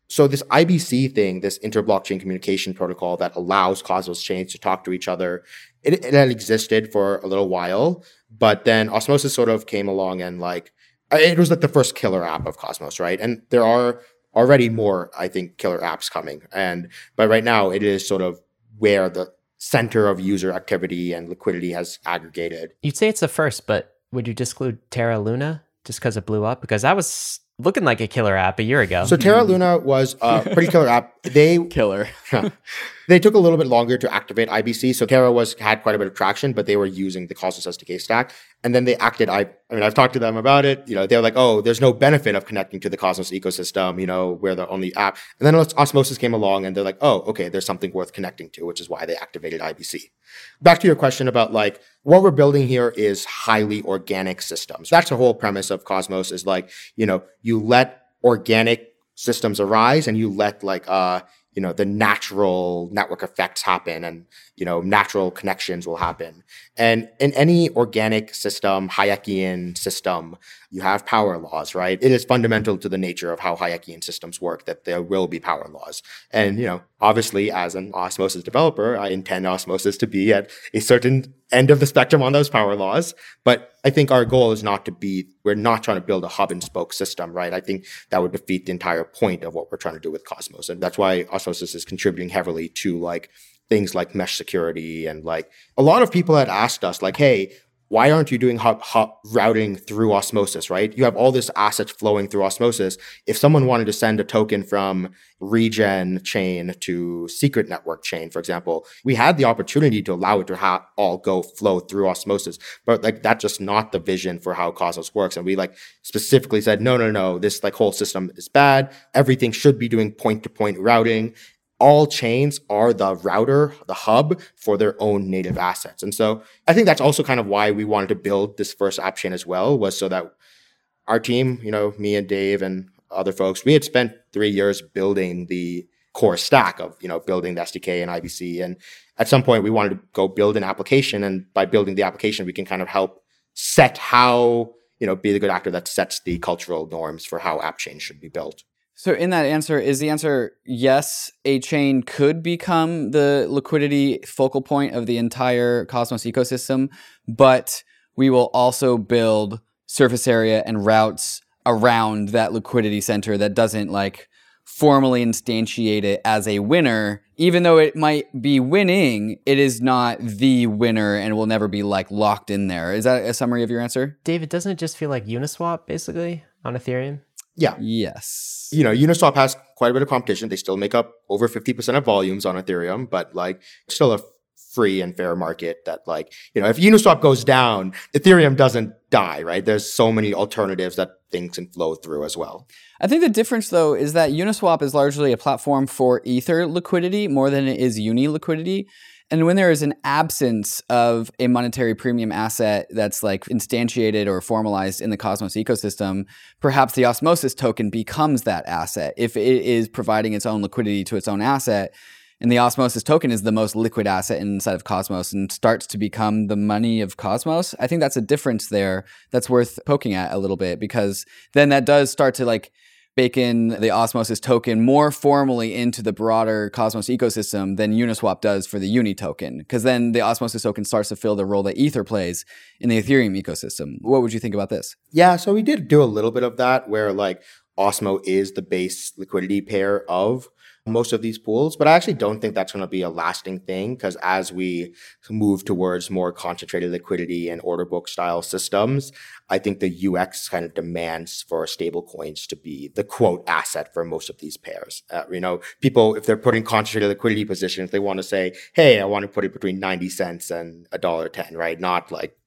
So this IBC thing, this inter-blockchain communication protocol that allows Cosmos chains to talk to each other, it, it had existed for a little while, but then Osmosis sort of came along and like, it was like the first killer app of Cosmos, right? And there are already more, I think, killer apps coming. And but right now it is sort of where the center of user activity and liquidity has aggregated. You'd say it's the first, but would you disclude Terra Luna just because it blew up? Because that was looking like a killer app a year ago. So Terra hmm. Luna was a pretty killer app. They Killer. they took a little bit longer to activate IBC. So Terra was had quite a bit of traction, but they were using the Cosmos SDK stack. And then they acted. I, I mean, I've talked to them about it. You know, they're like, oh, there's no benefit of connecting to the Cosmos ecosystem. You know, we're the only app. And then Osmosis came along, and they're like, oh, okay, there's something worth connecting to, which is why they activated IBC. Back to your question about like what we're building here is highly organic systems. That's the whole premise of Cosmos. Is like, you know, you let organic systems arise, and you let like uh you know the natural network effects happen and you know natural connections will happen. And in any organic system hayekian system you have power laws right? It is fundamental to the nature of how hayekian systems work that there will be power laws. And you know obviously as an osmosis developer i intend osmosis to be at a certain end of the spectrum on those power laws. But i think our goal is not to be we're not trying to build a hub and spoke system right? I think that would defeat the entire point of what we're trying to do with cosmos. And that's why osmosis is contributing heavily to like things like mesh security and like a lot of people had asked us like hey why aren't you doing hub routing through osmosis right? You have all this assets flowing through osmosis. If someone wanted to send a token from regen chain to secret network chain for example we had the opportunity to allow it to ha- all go flow through osmosis. But like that's just not the vision for how cosmos works. And we like specifically said no no no. This like whole system is bad. Everything should be doing point to point routing all chains are the router, the hub for their own native assets. And so I think that's also kind of why we wanted to build this first app chain as well, was so that our team, you know, me and Dave and other folks, we had spent three years building the core stack of, you know, building the SDK and IBC. And at some point we wanted to go build an application. And by building the application, we can kind of help set how, you know, be the good actor that sets the cultural norms for how app chains should be built. So, in that answer, is the answer yes, a chain could become the liquidity focal point of the entire Cosmos ecosystem, but we will also build surface area and routes around that liquidity center that doesn't like formally instantiate it as a winner even though it might be winning, it is not the winner and will never be like locked in there. Is that a summary of your answer? David, doesn't it just feel like Uniswap basically on Ethereum? Yeah. Yes. You know, Uniswap has quite a bit of competition. They still make up over 50% of volumes on Ethereum, but like still a free and fair market that like, you know, if Uniswap goes down, Ethereum doesn't die, right? There's so many alternatives that things can flow through as well. I think the difference though is that Uniswap is largely a platform for Ether liquidity more than it is Uni liquidity. And when there is an absence of a monetary premium asset that's like instantiated or formalized in the Cosmos ecosystem, perhaps the Osmosis token becomes that asset. If it is providing its own liquidity to its own asset, and the Osmosis token is the most liquid asset inside of Cosmos and starts to become the money of Cosmos, I think that's a difference there that's worth poking at a little bit because then that does start to like bake in the Osmosis token more formally into the broader Cosmos ecosystem than Uniswap does for the Uni token. Because then the Osmosis token starts to fill the role that Ether plays in the Ethereum ecosystem. What would you think about this? Yeah, so we did do a little bit of that where like Osmo is the base liquidity pair of most of these pools, but I actually don't think that's going to be a lasting thing because as we move towards more concentrated liquidity and order book style systems, I think the UX kind of demands for stable coins to be the quote asset for most of these pairs. Uh, you know, people, if they're putting concentrated liquidity positions, they want to say, hey, I want to put it between 90 cents and a dollar 10, right? Not like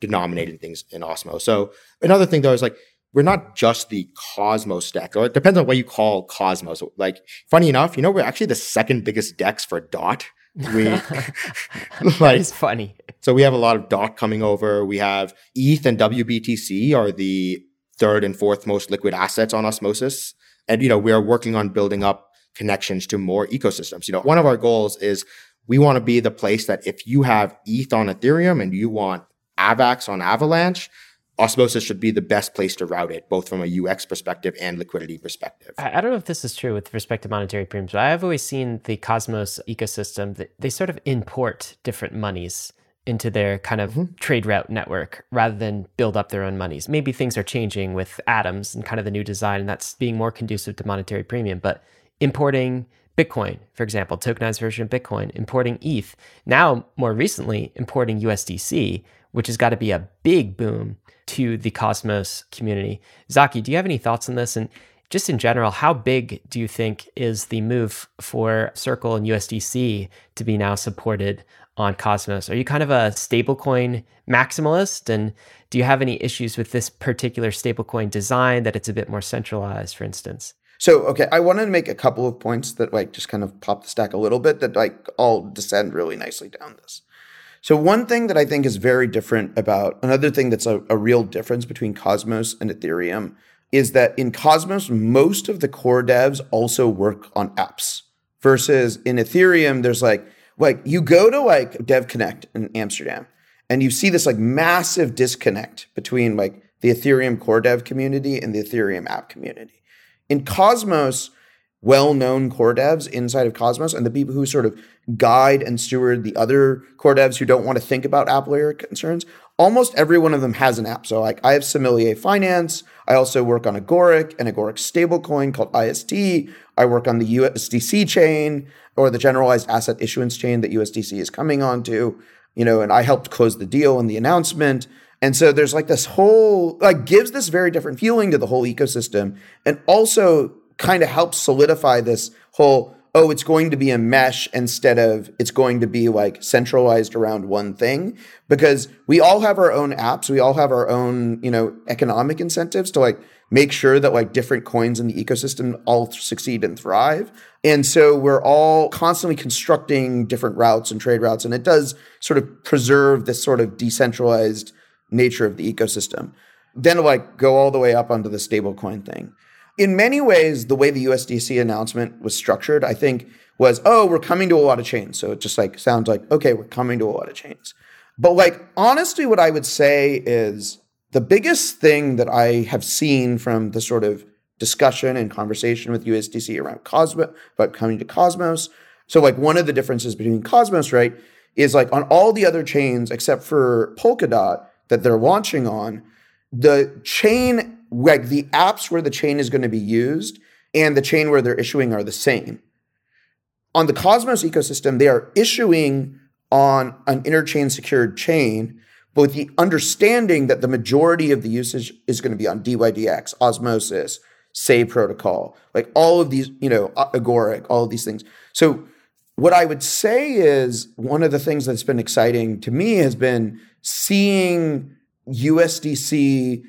denominating things in Osmo. So another thing though is like, we're not just the Cosmos DEX, or it depends on what you call Cosmos. Like, funny enough, you know, we're actually the second biggest DEX for DOT. We like it's funny. So we have a lot of DOT coming over. We have ETH and WBTC are the third and fourth most liquid assets on Osmosis, and you know we are working on building up connections to more ecosystems. You know, one of our goals is we want to be the place that if you have ETH on Ethereum and you want AVAX on Avalanche, Osmosis should be the best place to route it, both from a UX perspective and liquidity perspective. I don't know if this is true with respect to monetary premiums, but I've always seen the Cosmos ecosystem that they sort of import different monies into their kind of mm-hmm. trade route network rather than build up their own monies. Maybe things are changing with atoms and kind of the new design, and that's being more conducive to monetary premium. But importing Bitcoin, for example, tokenized version of Bitcoin, importing ETH, now more recently importing USDC, which has got to be a big boom to the Cosmos community. Zaki, do you have any thoughts on this? And just in general, how big do you think is the move for Circle and USDC to be now supported on Cosmos? Are you kind of a stablecoin maximalist? And do you have any issues with this particular stablecoin design that it's a bit more centralized, for instance? So, okay, I want to make a couple of points that like just kind of pop the stack a little bit that like all descend really nicely down this. So, one thing that I think is very different about another thing that's a, a, real difference between Cosmos and Ethereum is that in Cosmos, most of the core devs also work on apps versus in Ethereum, there's like, like you go to like Devconnect in Amsterdam and you see this like massive disconnect between like the Ethereum core dev community and the Ethereum app community. In Cosmos, well-known core devs inside of Cosmos and the people who sort of guide and steward the other core devs who don't want to think about app layer concerns. Almost every one of them has an app. So like I have Sommelier Finance. I also work on Agoric, and Agoric stablecoin called IST. I work on the USDC chain or the generalized asset issuance chain that USDC is coming onto. You know, and I helped close the deal and the announcement. And so there's like this whole like gives this very different feeling to the whole ecosystem and also kind of helps solidify this whole oh it's going to be a mesh instead of it's going to be like centralized around one thing. Because we all have our own apps. We all have our own you know economic incentives to like make sure that like different coins in the ecosystem all succeed and thrive. And so we're all constantly constructing different routes and trade routes and it does sort of preserve this sort of decentralized nature of the ecosystem. Then like go all the way up onto the stablecoin thing in many ways, the way the USDC announcement was structured, I think, was, oh, we're coming to a lot of chains. So it just like sounds like, okay, we're coming to a lot of chains. But like honestly, what I would say is the biggest thing that I have seen from the sort of discussion and conversation with USDC around Cosmos, about coming to Cosmos. So like one of the differences between Cosmos, right, is like on all the other chains except for Polkadot that they're launching on, the chain like the apps where the chain is going to be used and the chain where they're issuing are the same. on the Cosmos ecosystem, they are issuing on an interchain secured chain, but with the understanding that the majority of the usage is going to be on DYDX, Osmosis, Sei protocol, like all of these, you know, Agoric, all of these things. So what I would say is one of the things that's been exciting to me has been seeing USDC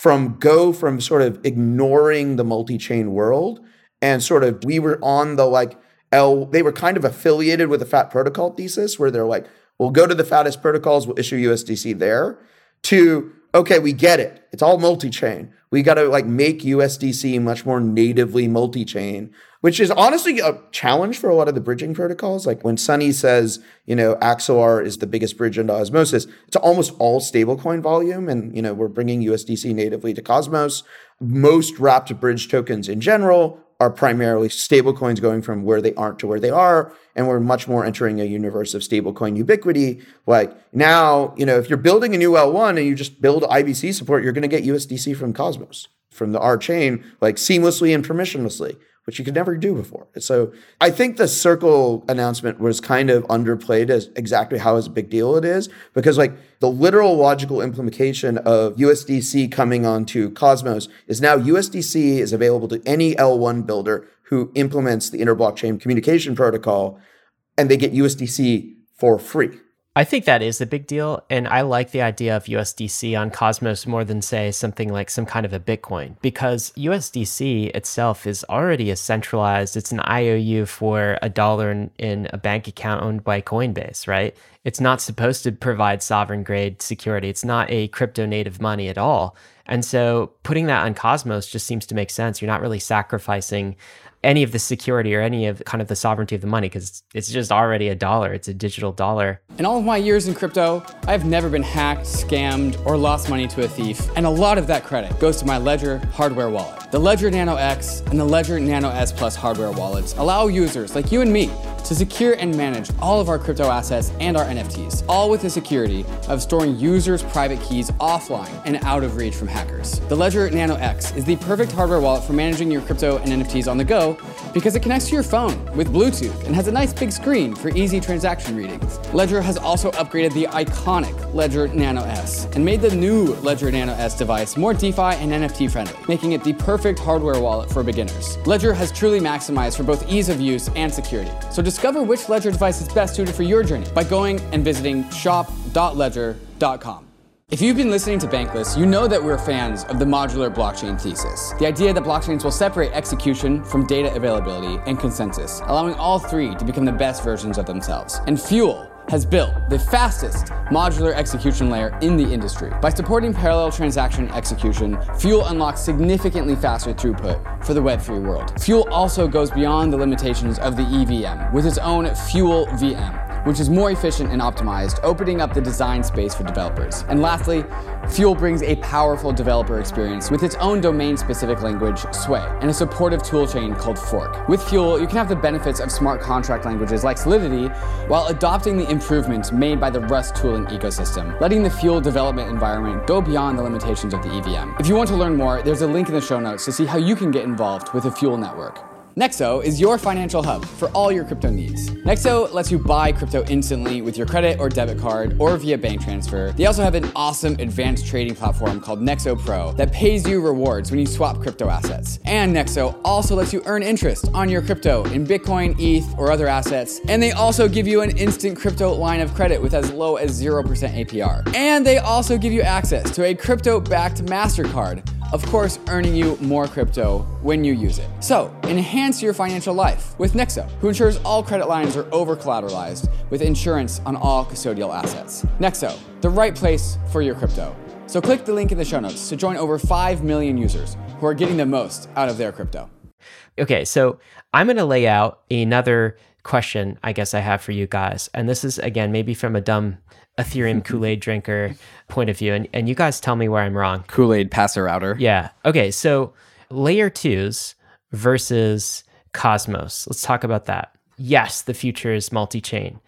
from go from sort of ignoring the multi-chain world and sort of we were on the like L they were kind of affiliated with the fat protocol thesis where they're like we'll go to the fattest protocols we'll issue USDC there to okay we get it. It's all multi-chain. We got to like make USDC much more natively multi-chain which is honestly a challenge for a lot of the bridging protocols. Like when Sunny says, you know, Axelar is the biggest bridge into Osmosis, it's almost all stablecoin volume. And, you know, we're bringing USDC natively to Cosmos. Most wrapped bridge tokens in general are primarily stablecoins going from where they aren't to where they are. And we're much more entering a universe of stablecoin ubiquity. Like now, you know, if you're building a new L1 and you just build IBC support, you're going to get USDC from Cosmos, from the R chain, like seamlessly and permissionlessly which you could never do before. So I think the circle announcement was kind of underplayed as exactly how as big deal it is, because like the literal logical implication of USDC coming onto Cosmos is now USDC is available to any L1 builder who implements the interblockchain communication protocol, and they get USDC for free. I think that is a big deal. And I like the idea of USDC on Cosmos more than, say, something like some kind of a Bitcoin, because USDC itself is already a centralized, it's an IOU for a dollar in, in a bank account owned by Coinbase, right? It's not supposed to provide sovereign grade security. It's not a crypto native money at all. And so putting that on Cosmos just seems to make sense. You're not really sacrificing any of the security or any of kind of the sovereignty of the money because it's just already a dollar. It's a digital dollar. In all of my years in crypto, I've never been hacked, scammed, or lost money to a thief. And a lot of that credit goes to my Ledger hardware wallet. The Ledger Nano X and the Ledger Nano S Plus hardware wallets allow users like you and me to secure and manage all of our crypto assets and our NFTs, all with the security of storing users' private keys offline and out of reach from hackers. The Ledger Nano X is the perfect hardware wallet for managing your crypto and NFTs on the go because it connects to your phone with Bluetooth and has a nice big screen for easy transaction readings. Ledger has also upgraded the iconic Ledger Nano S and made the new Ledger Nano S device more DeFi and NFT friendly, making it the perfect hardware wallet for beginners. Ledger has truly maximized for both ease of use and security. So discover which Ledger device is best suited for your journey by going and visiting shop.ledger.com. If you've been listening to Bankless, you know that we're fans of the modular blockchain thesis. The idea that blockchains will separate execution from data availability and consensus, allowing all three to become the best versions of themselves. And Fuel has built the fastest modular execution layer in the industry. By supporting parallel transaction execution, Fuel unlocks significantly faster throughput for the Web3 world. Fuel also goes beyond the limitations of the EVM with its own Fuel VM which is more efficient and optimized, opening up the design space for developers. And lastly, Fuel brings a powerful developer experience with its own domain-specific language, Sway, and a supportive toolchain called Forc. With Fuel, you can have the benefits of smart contract languages like Solidity while adopting the improvements made by the Rust tooling ecosystem, letting the Fuel development environment go beyond the limitations of the EVM. If you want to learn more, there's a link in the show notes to see how you can get involved with the Fuel network. Nexo is your financial hub for all your crypto needs. Nexo lets you buy crypto instantly with your credit or debit card or via bank transfer. They also have an awesome advanced trading platform called Nexo Pro that pays you rewards when you swap crypto assets. And Nexo also lets you earn interest on your crypto in Bitcoin, ETH, or other assets. And they also give you an instant crypto line of credit with as low as 0% APR. And they also give you access to a crypto backed MasterCard of course, earning you more crypto when you use it. So, enhance your financial life with Nexo, who ensures all credit lines are over collateralized with insurance on all custodial assets. Nexo, the right place for your crypto. So, click the link in the show notes to join over 5 million users who are getting the most out of their crypto. Okay, so I'm going to lay out another question I guess I have for you guys. And this is, again, maybe from a dumb Ethereum Kool Aid drinker point of view. And, and you guys tell me where I'm wrong. Kool Aid passer router. Yeah. Okay. So layer twos versus Cosmos. Let's talk about that. Yes, the future is multi chain.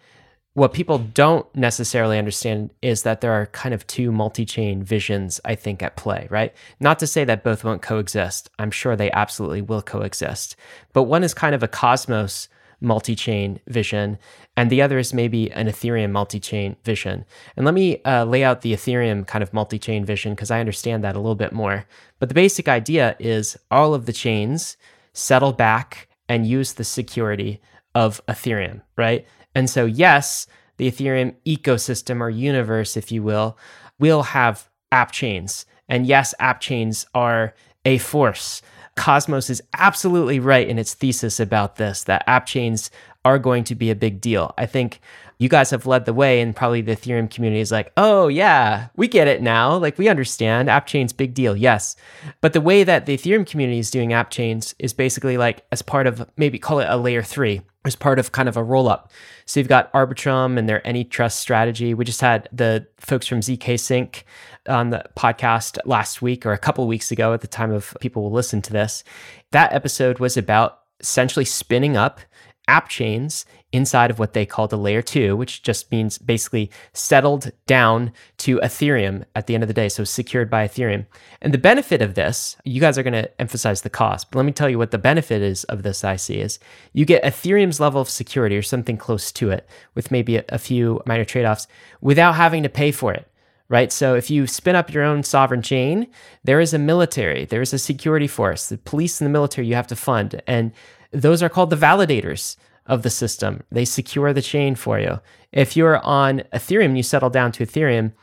What people don't necessarily understand is that there are kind of two multi chain visions, I think, at play, right? Not to say that both won't coexist. I'm sure they absolutely will coexist. But one is kind of a Cosmos multi chain vision, and the other is maybe an Ethereum multi chain vision. And let me uh, lay out the Ethereum kind of multi chain vision because I understand that a little bit more. But the basic idea is all of the chains settle back and use the security of Ethereum, right? And so, yes, the Ethereum ecosystem or universe, if you will, will have app chains. And yes, app chains are a force. Cosmos is absolutely right in its thesis about this that app chains are going to be a big deal. I think you guys have led the way, and probably the Ethereum community is like, oh, yeah, we get it now. Like, we understand app chains, big deal, yes. But the way that the Ethereum community is doing app chains is basically like as part of maybe call it a layer three, as part of kind of a roll up. So you've got Arbitrum and their AnyTrust strategy. We just had the folks from ZK Sync on the podcast last week or a couple weeks ago at the time of people will listen to this. That episode was about essentially spinning up app chains inside of what they call the layer two, which just means basically settled down to Ethereum at the end of the day. So secured by Ethereum. And the benefit of this, you guys are going to emphasize the cost, but let me tell you what the benefit is of this I see is you get Ethereum's level of security or something close to it with maybe a, a few minor trade offs without having to pay for it right? So if you spin up your own sovereign chain, there is a military, there is a security force, the police and the military you have to fund. And those are called the validators of the system. They secure the chain for you. If you're on Ethereum, and you settle down to Ethereum,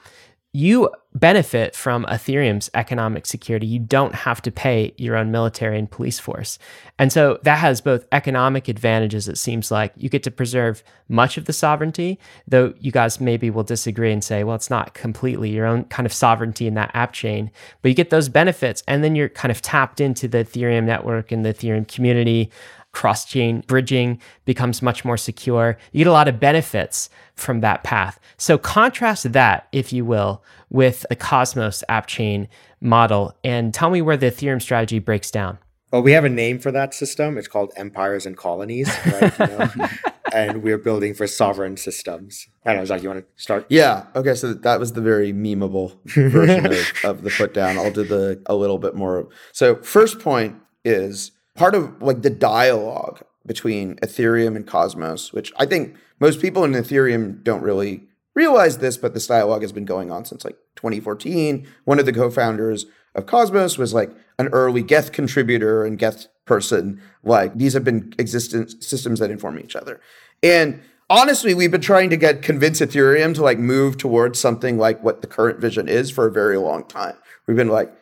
you benefit from Ethereum's economic security. You don't have to pay your own military and police force. And so that has both economic advantages, it seems like. You get to preserve much of the sovereignty, though you guys maybe will disagree and say, well, it's not completely your own kind of sovereignty in that app chain, but you get those benefits. And then you're kind of tapped into the Ethereum network and the Ethereum community cross chain bridging becomes much more secure. You get a lot of benefits from that path. So contrast that, if you will, with the Cosmos app chain model and tell me where the Ethereum strategy breaks down. Well, we have a name for that system. It's called Empires and Colonies, right? You know? and we're building for sovereign systems. I don't know, Zach, you want to start? Yeah. Okay. So that was the very memeable version of, of the put down. I'll do the a little bit more. So first point is part of like the dialogue between Ethereum and Cosmos, which I think most people in Ethereum don't really realize this, but this dialogue has been going on since like 2014. One of the co-founders of Cosmos was like an early Geth contributor and Geth person. Like these have been existent systems that inform each other. And honestly, we've been trying to get convince Ethereum to like move towards something like what the current vision is for a very long time. We've been like,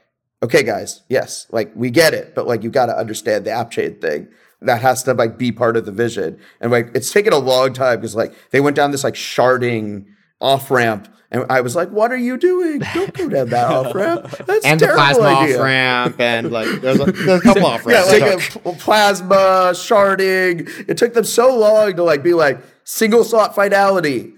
okay, guys, yes, like we get it, but like you got to understand the app chain thing. That has to like be part of the vision. And like it's taken a long time because like they went down this like sharding off ramp. And I was like, "What are you doing? Don't go down that off ramp. That's and the plasma off ramp, and like there's a, there's a couple off ramps. Yeah, like a plasma sharding. It took them so long to like be like single slot finality,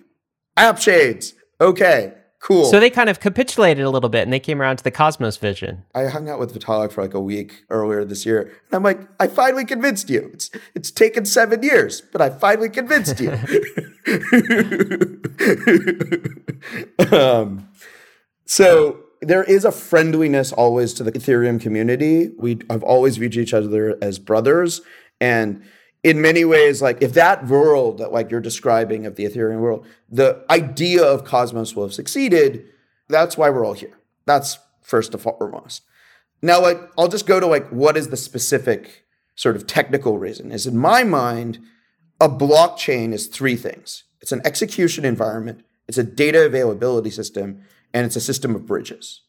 app chains. Okay, Cool. So they kind of capitulated a little bit and they came around to the Cosmos vision. I hung out with Vitalik for like a week earlier this year. And I'm like, I finally convinced you. It's it's taken seven years, but I finally convinced you. um, so there is a friendliness always to the Ethereum community. We have always viewed each other as brothers. And in many ways, like if that world that like you're describing of the Ethereum world, the idea of Cosmos will have succeeded, that's why we're all here. That's first and foremost. Now, like I'll just go to like what is the specific sort of technical reason? Is in my mind, a blockchain is three things. It's an execution environment, it's a data availability system, and it's a system of bridges.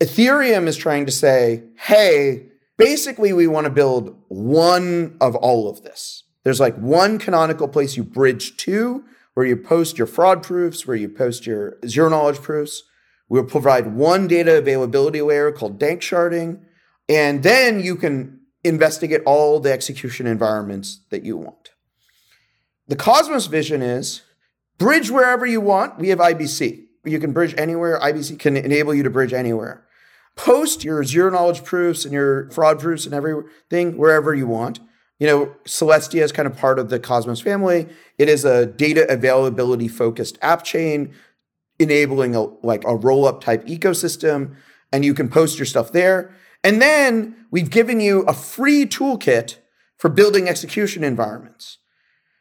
Ethereum is trying to say, hey, Basically, we want to build one of all of this. There's like one canonical place you bridge to where you post your fraud proofs, where you post your zero knowledge proofs. We'll provide one data availability layer called Danksharding. And then you can investigate all the execution environments that you want. The Cosmos vision is bridge wherever you want. We have IBC. You can bridge anywhere. IBC can enable you to bridge anywhere post your zero knowledge proofs and your fraud proofs and everything wherever you want. You know, Celestia is kind of part of the Cosmos family. It is a data availability focused app chain enabling a like a roll up type ecosystem and you can post your stuff there. And then we've given you a free toolkit for building execution environments.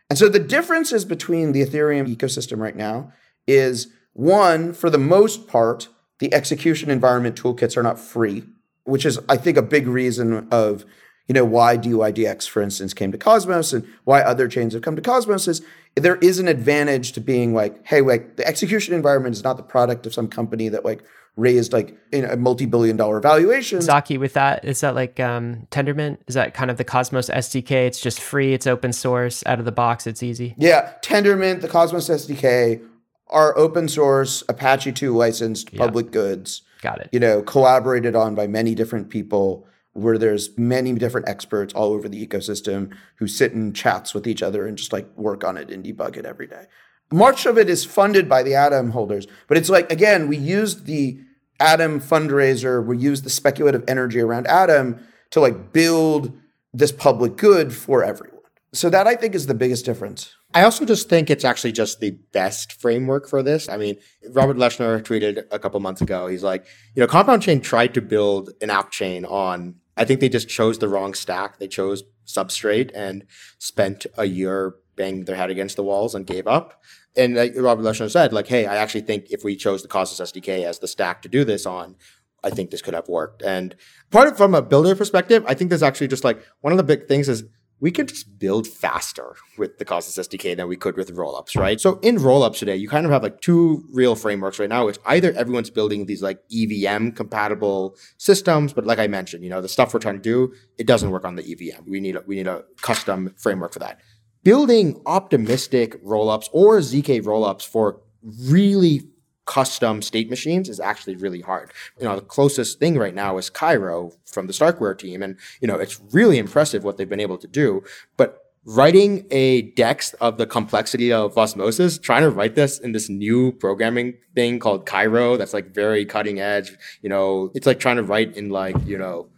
And so the differences between the Ethereum ecosystem right now is one, for the most part, the execution environment toolkits are not free, which is, I think, a big reason of you know why DYDX, for instance, came to Cosmos and why other chains have come to Cosmos is there is an advantage to being like, hey, like the execution environment is not the product of some company that like raised like in a multi-billion dollar valuation. Zaki, with that, is that like um, Tendermint? Is that kind of the Cosmos SDK? It's just free, it's open source, out of the box, it's easy. Yeah, Tendermint, the Cosmos SDK are open source, Apache 2 licensed Yeah. public goods. Got it. You know, collaborated on by many different people where there's many different experts all over the ecosystem who sit in chats with each other and just like work on it and debug it every day. Much of it is funded by the Atom holders, but it's like again, we used the Atom fundraiser, we used the speculative energy around Atom to like build this public good for everyone. So that I think is the biggest difference. I also just think it's actually just the best framework for this. I mean, Robert Leshner tweeted a couple months ago. He's like, you know, Compound Chain tried to build an app chain on, I think they just chose the wrong stack. They chose Substrate and spent a year banging their head against the walls and gave up. And like Robert Leshner said, like, hey, I actually think if we chose the Cosmos SDK as the stack to do this on, I think this could have worked. And part of from a builder perspective, I think there's actually just like one of the big things is we can just build faster with the Cosmos SDK than we could with rollups, right? So in rollups today, you kind of have like two real frameworks right now, which either everyone's building these like EVM compatible systems, but like I mentioned, you know, the stuff we're trying to do, it doesn't work on the EVM. We need a, we need a custom framework for that. Building optimistic rollups or ZK rollups for really custom state machines is actually really hard. You know, the closest thing right now is Cairo from the Starkware team. And, you know, it's really impressive what they've been able to do. But writing a dex of the complexity of osmosis, trying to write this in this new programming thing called Cairo that's like very cutting edge, you know, it's like trying to write in like, you know,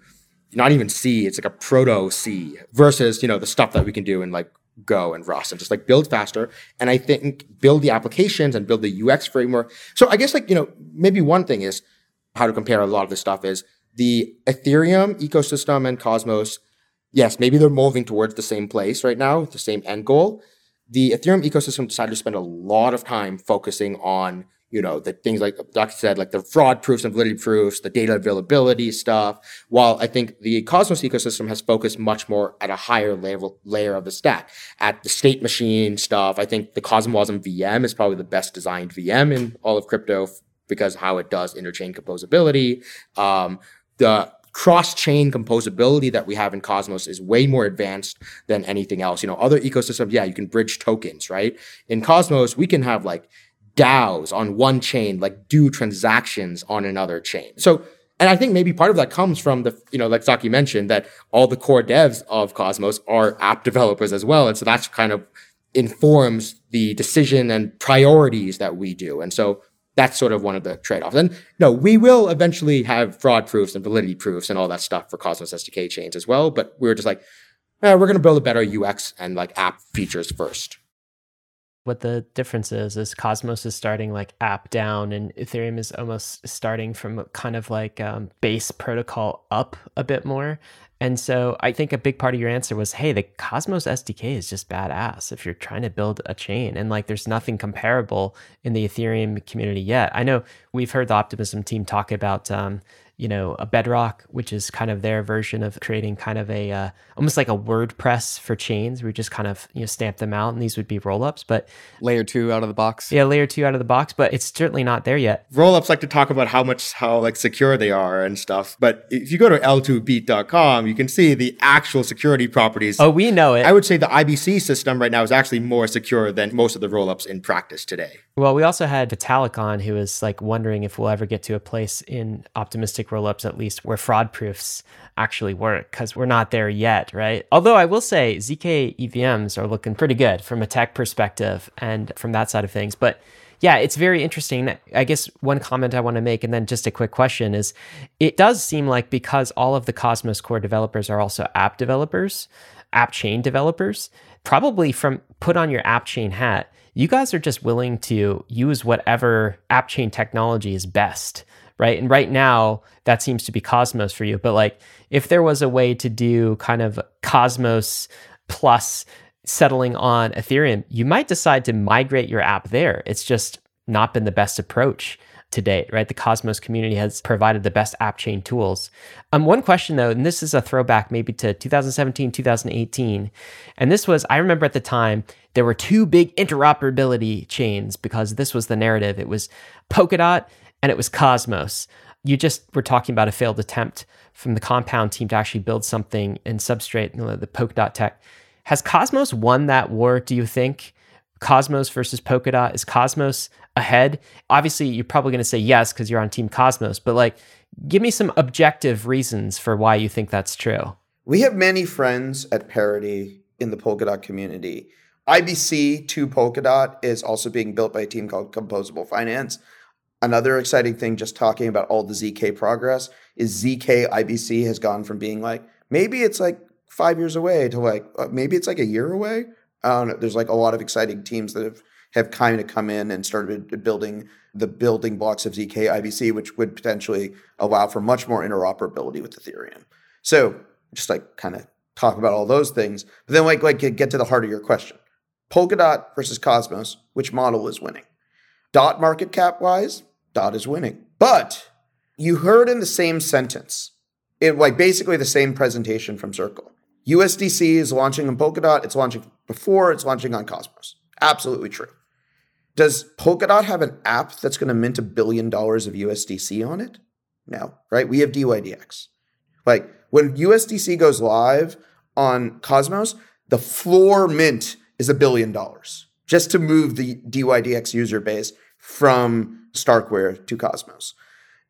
not even C, it's like a proto C versus, you know, the stuff that we can do in like Go and Rust and just like build faster. And I think build the applications and build the UX framework. So I guess like, you know, maybe one thing is how to compare a lot of this stuff is the Ethereum ecosystem and Cosmos. Yes, maybe they're moving towards the same place right now, the same end goal. The Ethereum ecosystem decided to spend a lot of time focusing on you know, the things like Doc said, like the fraud proofs and validity proofs, the data availability stuff. While I think the Cosmos ecosystem has focused much more at a higher level layer of the stack, at the state machine stuff. I think the CosmWasm VM is probably the best designed VM in all of crypto because how it does interchain composability. Um, the cross-chain composability that we have in Cosmos is way more advanced than anything else. You know, other ecosystems, yeah, you can bridge tokens, right? In Cosmos, we can have like DAOs on one chain, like do transactions on another chain. So, and I think maybe part of that comes from the, you know, like Zaki mentioned, that all the core devs of Cosmos are app developers as well. And so that's kind of informs the decision and priorities that we do. And so that's sort of one of the trade-offs. And no, we will eventually have fraud proofs and validity proofs and all that stuff for Cosmos SDK chains as well. But we we're just like, eh, we're going to build a better UX and like app features first what the difference is is cosmos is starting like app down and ethereum is almost starting from kind of like um, base protocol up a bit more. And so i think a big part of your answer was hey the cosmos sdk is just badass if you're trying to build a chain. And like there's nothing comparable in the ethereum community yet. I know we've heard the optimism team talk about um, you know, a Bedrock, which is kind of their version of creating kind of a uh, almost like a WordPress for chains. We just kind of you know stamp them out, and these would be rollups. But layer two out of the box. Yeah, layer two out of the box, but it's certainly not there yet. Rollups like to talk about how much how like secure they are and stuff. But if you go to l2beat.com, you can see the actual security properties. Oh, we know it. I would say the IBC system right now is actually more secure than most of the rollups in practice today. Well, we also had Vitalik on who was like wondering if we'll ever get to a place in optimistic rollups at least where fraud proofs actually work because we're not there yet, right? Although I will say ZK EVMs are looking pretty good from a tech perspective and from that side of things. But yeah, it's very interesting. I guess one comment I want to make, and then just a quick question is it does seem like because all of the Cosmos Core developers are also app developers, app chain developers, probably from put on your app chain hat, you guys are just willing to use whatever app chain technology is best right? And right now, that seems to be Cosmos for you. But like, if there was a way to do kind of Cosmos plus settling on Ethereum, you might decide to migrate your app there. It's just not been the best approach to date, right? The Cosmos community has provided the best app chain tools. Um, one question though, and this is a throwback maybe to 2017, 2018. And this was, I remember at the time, there were two big interoperability chains because this was the narrative. It was Polkadot and it was Cosmos. You just were talking about a failed attempt from the Compound team to actually build something in Substrate, the Polkadot tech. Has Cosmos won that war, do you think? Cosmos versus Polkadot? Is Cosmos ahead? Obviously, you're probably going to say yes because you're on Team Cosmos, but like, give me some objective reasons for why you think that's true. We have many friends at Parity in the Polkadot community. IBC to Polkadot is also being built by a team called Composable Finance. Another exciting thing, just talking about all the ZK progress, is ZK IBC has gone from being like, maybe it's like five years away to like, uh, maybe it's like a year away. I don't know. There's like a lot of exciting teams that have have kind of come in and started building the building blocks of ZK IBC, which would potentially allow for much more interoperability with Ethereum. So just like kind of talk about all those things, but then like like get to the heart of your question. Polkadot versus Cosmos, which model is winning? Dot market cap wise, Dot is winning. But you heard in the same sentence, it like basically the same presentation from Circle. USDC is launching on Polkadot. It's launching before it's launching on Cosmos. Absolutely true. Does Polkadot have an app that's going to mint a billion dollars of USDC on it? No, right? We have DYDX. Like when USDC goes live on Cosmos, the floor mint is a billion dollars just to move the DYDX user base from Starkware to Cosmos.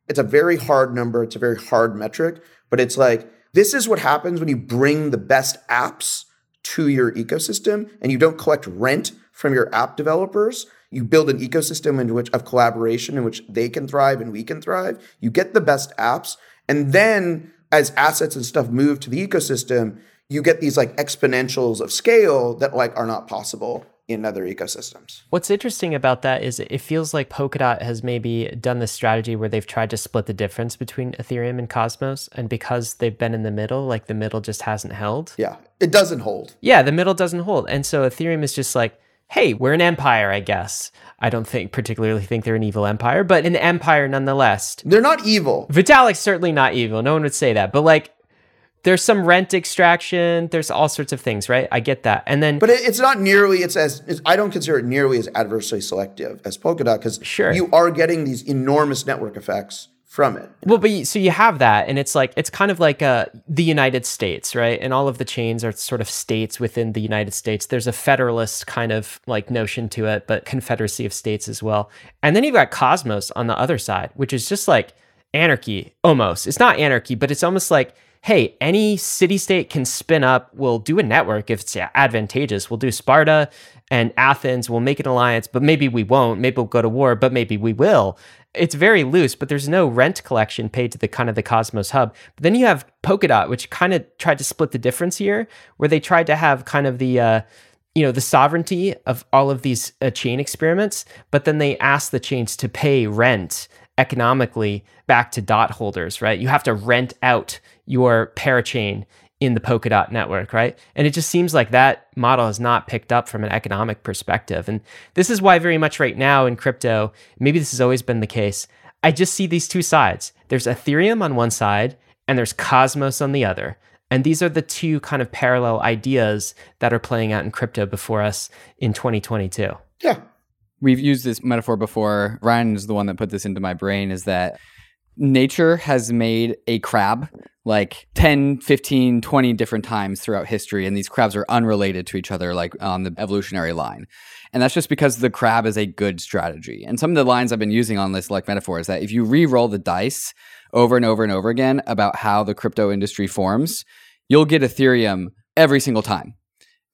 It's a very hard number, it's a very hard metric, but it's like this is what happens when you bring the best apps to your ecosystem and you don't collect rent from your app developers you build an ecosystem in which of collaboration in which they can thrive and we can thrive. You get the best apps. And then as assets and stuff move to the ecosystem, you get these like exponentials of scale that like are not possible in other ecosystems. What's interesting about that is it feels like Polkadot has maybe done this strategy where they've tried to split the difference between Ethereum and Cosmos. And because they've been in the middle, like the middle just hasn't held. Yeah, it doesn't hold. Yeah, the middle doesn't hold. And so Ethereum is just like, hey, we're an empire, I guess. I don't think particularly think they're an evil empire, but an empire nonetheless. They're not evil. Vitalik's certainly not evil. No one would say that. But like there's some rent extraction, there's all sorts of things, right? I get that. And then But it's not nearly it's as it's, I don't consider it nearly as adversely selective as Polkadot cuz sure. you are getting these enormous network effects from it. Well, but you, so you have that, and it's like it's kind of like uh, the United States, right? And all of the chains are sort of states within the United States. There's a federalist kind of like notion to it, but confederacy of states as well. And then you've got Cosmos on the other side, which is just like anarchy almost. It's not anarchy, but it's almost like hey, any city state can spin up. We'll do a network if it's advantageous. We'll do Sparta and Athens. We'll make an alliance, but maybe we won't. Maybe we'll go to war, but maybe we will. It's very loose, but there's no rent collection paid to the kind of the Cosmos hub. But then you have Polkadot, which kind of tried to split the difference here, where they tried to have kind of the uh, you know the sovereignty of all of these uh, chain experiments, but then they asked the chains to pay rent economically back to dot holders, right? You have to rent out your parachain in the Polkadot network, right? And it just seems like that model has not picked up from an economic perspective. And this is why, very much right now in crypto, maybe this has always been the case. I just see these two sides. There's Ethereum on one side, and there's Cosmos on the other. And these are the two kind of parallel ideas that are playing out in crypto before us in 2022. Yeah. We've used this metaphor before. Ryan is the one that put this into my brain is that nature has made a crab like 10, 15, 20 different times throughout history. And these crabs are unrelated to each other, like on the evolutionary line. And that's just because the crab is a good strategy. And some of the lines I've been using on this like metaphor is that if you re-roll the dice over and over and over again about how the crypto industry forms, you'll get Ethereum every single time.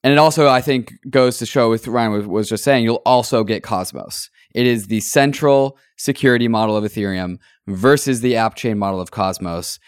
And it also, I think, goes to show with Ryan was just saying, you'll also get Cosmos. It is the central security model of Ethereum versus the app chain model of Cosmos.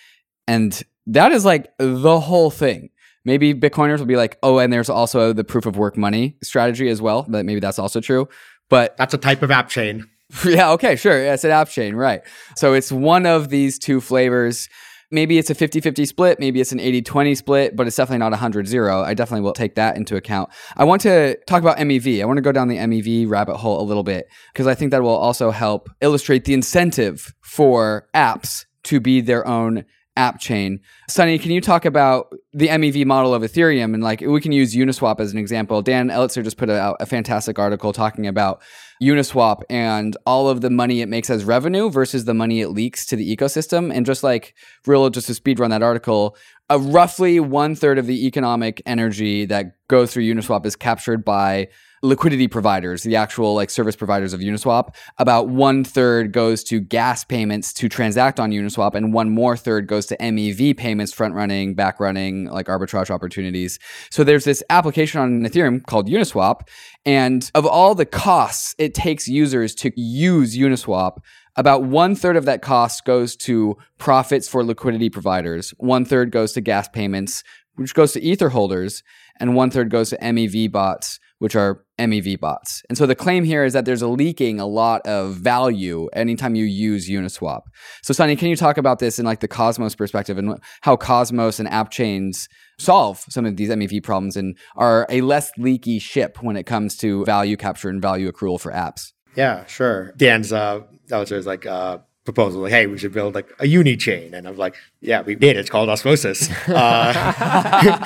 And that is like the whole thing. Maybe Bitcoiners will be like, oh, and there's also the proof of work money strategy as well. But maybe that's also true. But that's a type of app chain. Yeah, okay, sure. Yeah, it's an app chain, right. So it's one of these two flavors. Maybe it's a 50 50 split, maybe it's an 80 20 split, but it's definitely not 100 0. I definitely will take that into account. I want to talk about MEV. I want to go down the MEV rabbit hole a little bit because I think that will also help illustrate the incentive for apps to be their own app chain. Sunny, can you talk about the MEV model of Ethereum? And like, we can use Uniswap as an example. Dan Elitzer just put out a fantastic article talking about Uniswap and all of the money it makes as revenue versus the money it leaks to the ecosystem. And just like real, just to speed run that article, a roughly one third of the economic energy that goes through Uniswap is captured by liquidity providers, the actual like service providers of Uniswap. About one third goes to gas payments to transact on Uniswap, and one more third goes to MEV payments, front running, back running, like arbitrage opportunities. So there's this application on Ethereum called Uniswap. And of all the costs it takes users to use Uniswap, about one third of that cost goes to profits for liquidity providers. One third goes to gas payments, which goes to Ether holders, and one third goes to MEV bots, which are MEV bots. And so the claim here is that there's a leaking a lot of value anytime you use Uniswap. So Sunny, can you talk about this in like the Cosmos perspective and how Cosmos and app chains solve some of these MEV problems and are a less leaky ship when it comes to value capture and value accrual for apps? Yeah, sure. Dan's uh, that was like uh, proposal like, hey, we should build like a uni chain. And I'm like, yeah, we did. It's called Osmosis. Uh,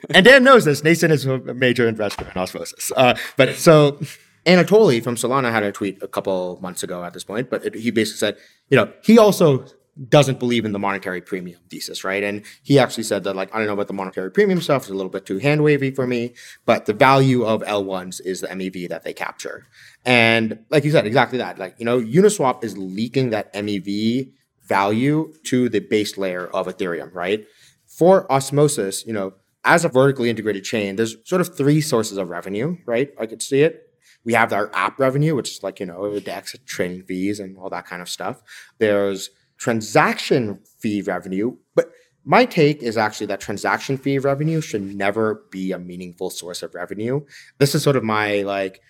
and Dan knows this. Nascent is a major investor in Osmosis. Uh, but so Anatoly from Solana had a tweet a couple months ago at this point, but it, he basically said, you know, he also doesn't believe in the monetary premium thesis, right? And he actually said that, like, I don't know about the monetary premium stuff, it's a little bit too hand wavy for me, but the value of L1s is the MEV that they capture. And like you said, exactly that. Like, you know, Uniswap is leaking that MEV value to the base layer of Ethereum, right? For Osmosis, you know, as a vertically integrated chain, there's sort of three sources of revenue, right? I could see it. We have our app revenue, which is like, you know, the DEX, trading fees, and all that kind of stuff. There's transaction fee revenue. But my take is actually that transaction fee revenue should never be a meaningful source of revenue. This is sort of my like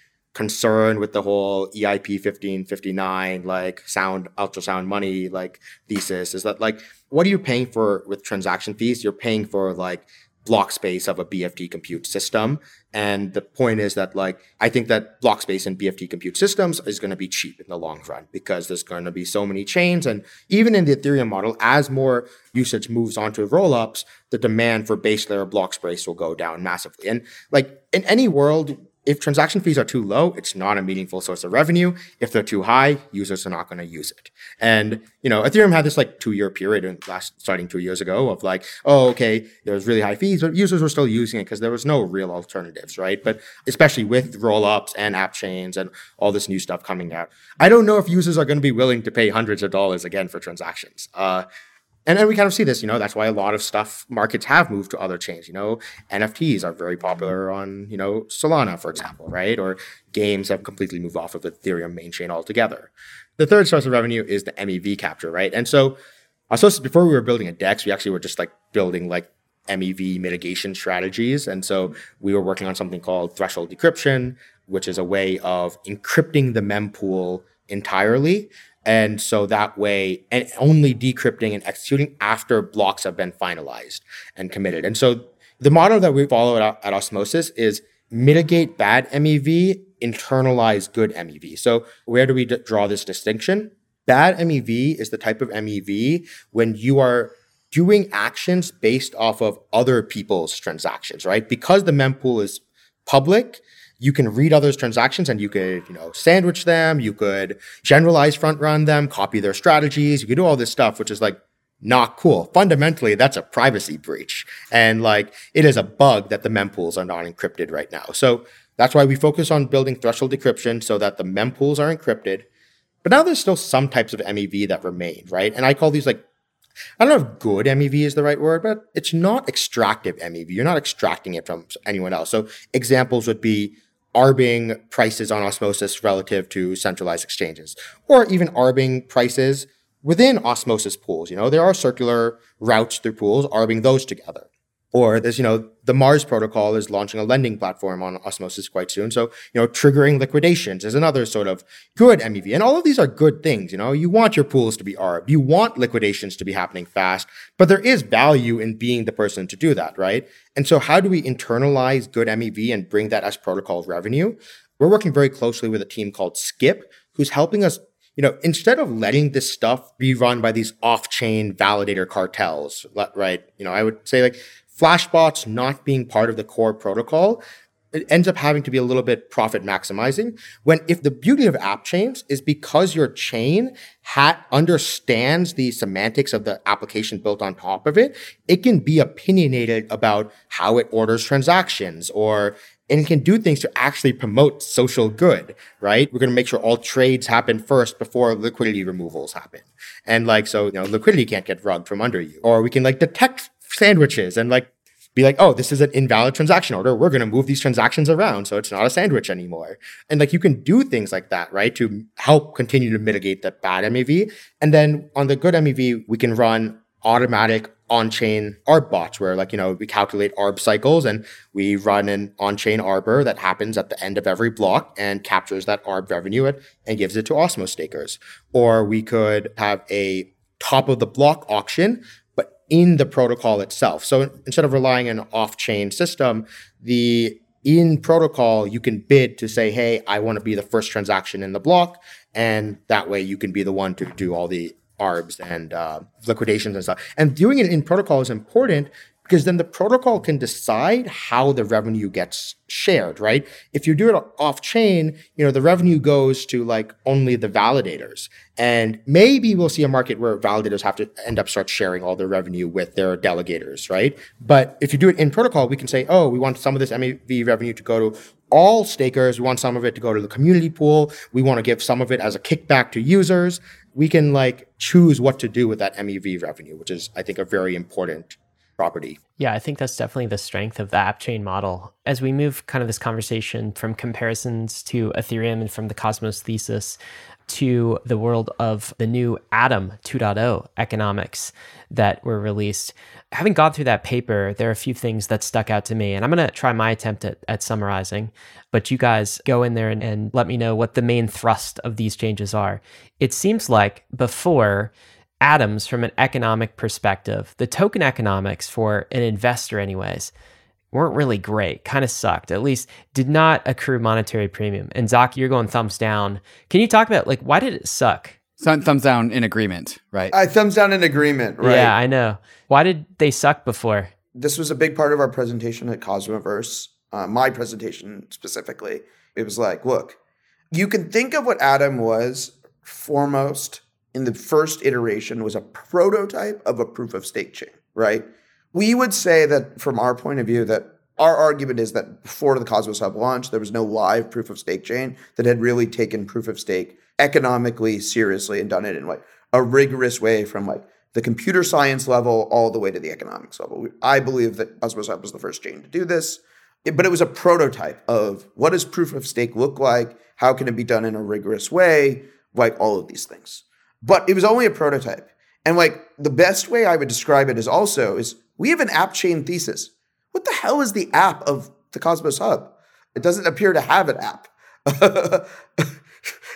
concern with the whole EIP 1559 like sound ultrasound money like thesis is that like what are you paying for with transaction fees? You're paying for like block space of a BFT compute system. And the point is that like I think that block space in BFT compute systems is going to be cheap in the long run because there's going to be so many chains. And even in the Ethereum model, as more usage moves onto rollups, the demand for base layer block space will go down massively. And like in any world if transaction fees are too low, it's not a meaningful source of revenue. If they're too high, users are not going to use it. And, you know, Ethereum had this like two year period in last starting two years ago of like, oh, okay, there was really high fees, but users were still using it because there was no real alternatives, right? But especially with roll-ups and app chains and all this new stuff coming out, I don't know if users are going to be willing to pay hundreds of dollars again for transactions. Uh, and then we kind of see this, you know, that's why a lot of stuff markets have moved to other chains. You know, NFTs are very popular on, you know, Solana, for example, right? Or games have completely moved off of the Ethereum main chain altogether. The third source of revenue is the MEV capture, right? And so I suppose before we were building a DEX, we actually were just like building like MEV mitigation strategies. And so we were working on something called threshold decryption, which is a way of encrypting the mempool entirely and so that way, and only decrypting and executing after blocks have been finalized and committed. And so the model that we follow at, at Osmosis is mitigate bad MEV, internalize good MEV. So where do we d- draw this distinction? Bad MEV is the type of MEV when you are doing actions based off of other people's transactions, right? Because the mempool is public, you can read others' transactions and you could, you know, sandwich them. You could generalize front run them, copy their strategies. You could do all this stuff, which is like not cool. Fundamentally, that's a privacy breach. And like it is a bug that the mempools are not encrypted right now. So that's why we focus on building threshold decryption so that the mempools are encrypted. But now there's still some types of MEV that remain, right? And I call these like I don't know if good MEV is the right word, but it's not extractive MEV. You're not extracting it from anyone else. So examples would be arbing prices on osmosis relative to centralized exchanges, or even arbing prices within osmosis pools. You know, there are circular routes through pools, arbing those together. Or there's, you know, the Mars protocol is launching a lending platform on Osmosis quite soon. So, you know, triggering liquidations is another sort of good MEV. And all of these are good things. You know, you want your pools to be ARB. You want liquidations to be happening fast, but there is value in being the person to do that, right? And so how do we internalize good MEV and bring that as protocol revenue? We're working very closely with a team called Skip, who's helping us you know, instead of letting this stuff be run by these off-chain validator cartels, right? You know, I would say like Flashbots not being part of the core protocol, it ends up having to be a little bit profit maximizing. When if the beauty of app chains is because your chain ha- understands the semantics of the application built on top of it, it can be opinionated about how it orders transactions or and it can do things to actually promote social good, right? We're going to make sure all trades happen first before liquidity removals happen. And like, so, you know, liquidity can't get rugged from under you. Or we can like detect sandwiches and like be like, oh, this is an invalid transaction order. We're going to move these transactions around so it's not a sandwich anymore. And like you can do things like that, right? To help continue to mitigate the bad MEV. And then on the good MEV, we can run automatic on-chain ARB bots where like, you know, we calculate ARB cycles and we run an on-chain arbor that happens at the end of every block and captures that ARB revenue and gives it to Osmos stakers. Or we could have a top of the block auction in the protocol itself. So instead of relying on an off-chain system, the in protocol you can bid to say, "Hey, I want to be the first transaction in the block," and that way you can be the one to do all the arbs and uh, liquidations and stuff. And doing it in protocol is important because then the protocol can decide how the revenue gets shared, right? If you do it off chain, you know, the revenue goes to like only the validators. And maybe we'll see a market where validators have to end up start sharing all their revenue with their delegators, right? But if you do it in protocol, we can say, oh, we want some of this MEV revenue to go to all stakers. We want some of it to go to the community pool. We want to give some of it as a kickback to users. We can like choose what to do with that MEV revenue, which is, I think, a very important property. Yeah, I think that's definitely the strength of the app chain model. As we move kind of this conversation from comparisons to Ethereum and from the Cosmos thesis to the world of the new Atom 2.0 economics that were released, having gone through that paper, there are a few things that stuck out to me. And I'm going to try my attempt at, at summarizing, but you guys go in there and, and let me know what the main thrust of these changes are. It seems like before, atoms from an economic perspective, the token economics for an investor, anyways, weren't really great, kind of sucked, at least did not accrue monetary premium. And Zaki, you're going thumbs down. Can you talk about like why did it suck? Thumbs down in agreement, right? I thumbs down in agreement, right? Yeah, I know. Why did they suck before? This was a big part of our presentation at Cosmoverse, uh, my presentation specifically. It was like, look, you can think of what Atom was foremost in the first iteration was a prototype of a proof of stake chain, right? We would say that from our point of view that our argument is that before the Cosmos Hub launch, there was no live proof of stake chain that had really taken proof of stake economically seriously and done it in like a rigorous way from like the computer science level all the way to the economics level. I believe that Cosmos Hub was the first chain to do this, but it was a prototype of what does proof of stake look like? How can it be done in a rigorous way? Like all of these things. But it was only a prototype. And like the best way I would describe it is also is we have an app chain thesis. What the hell is the app of the Cosmos Hub? It doesn't appear to have an app.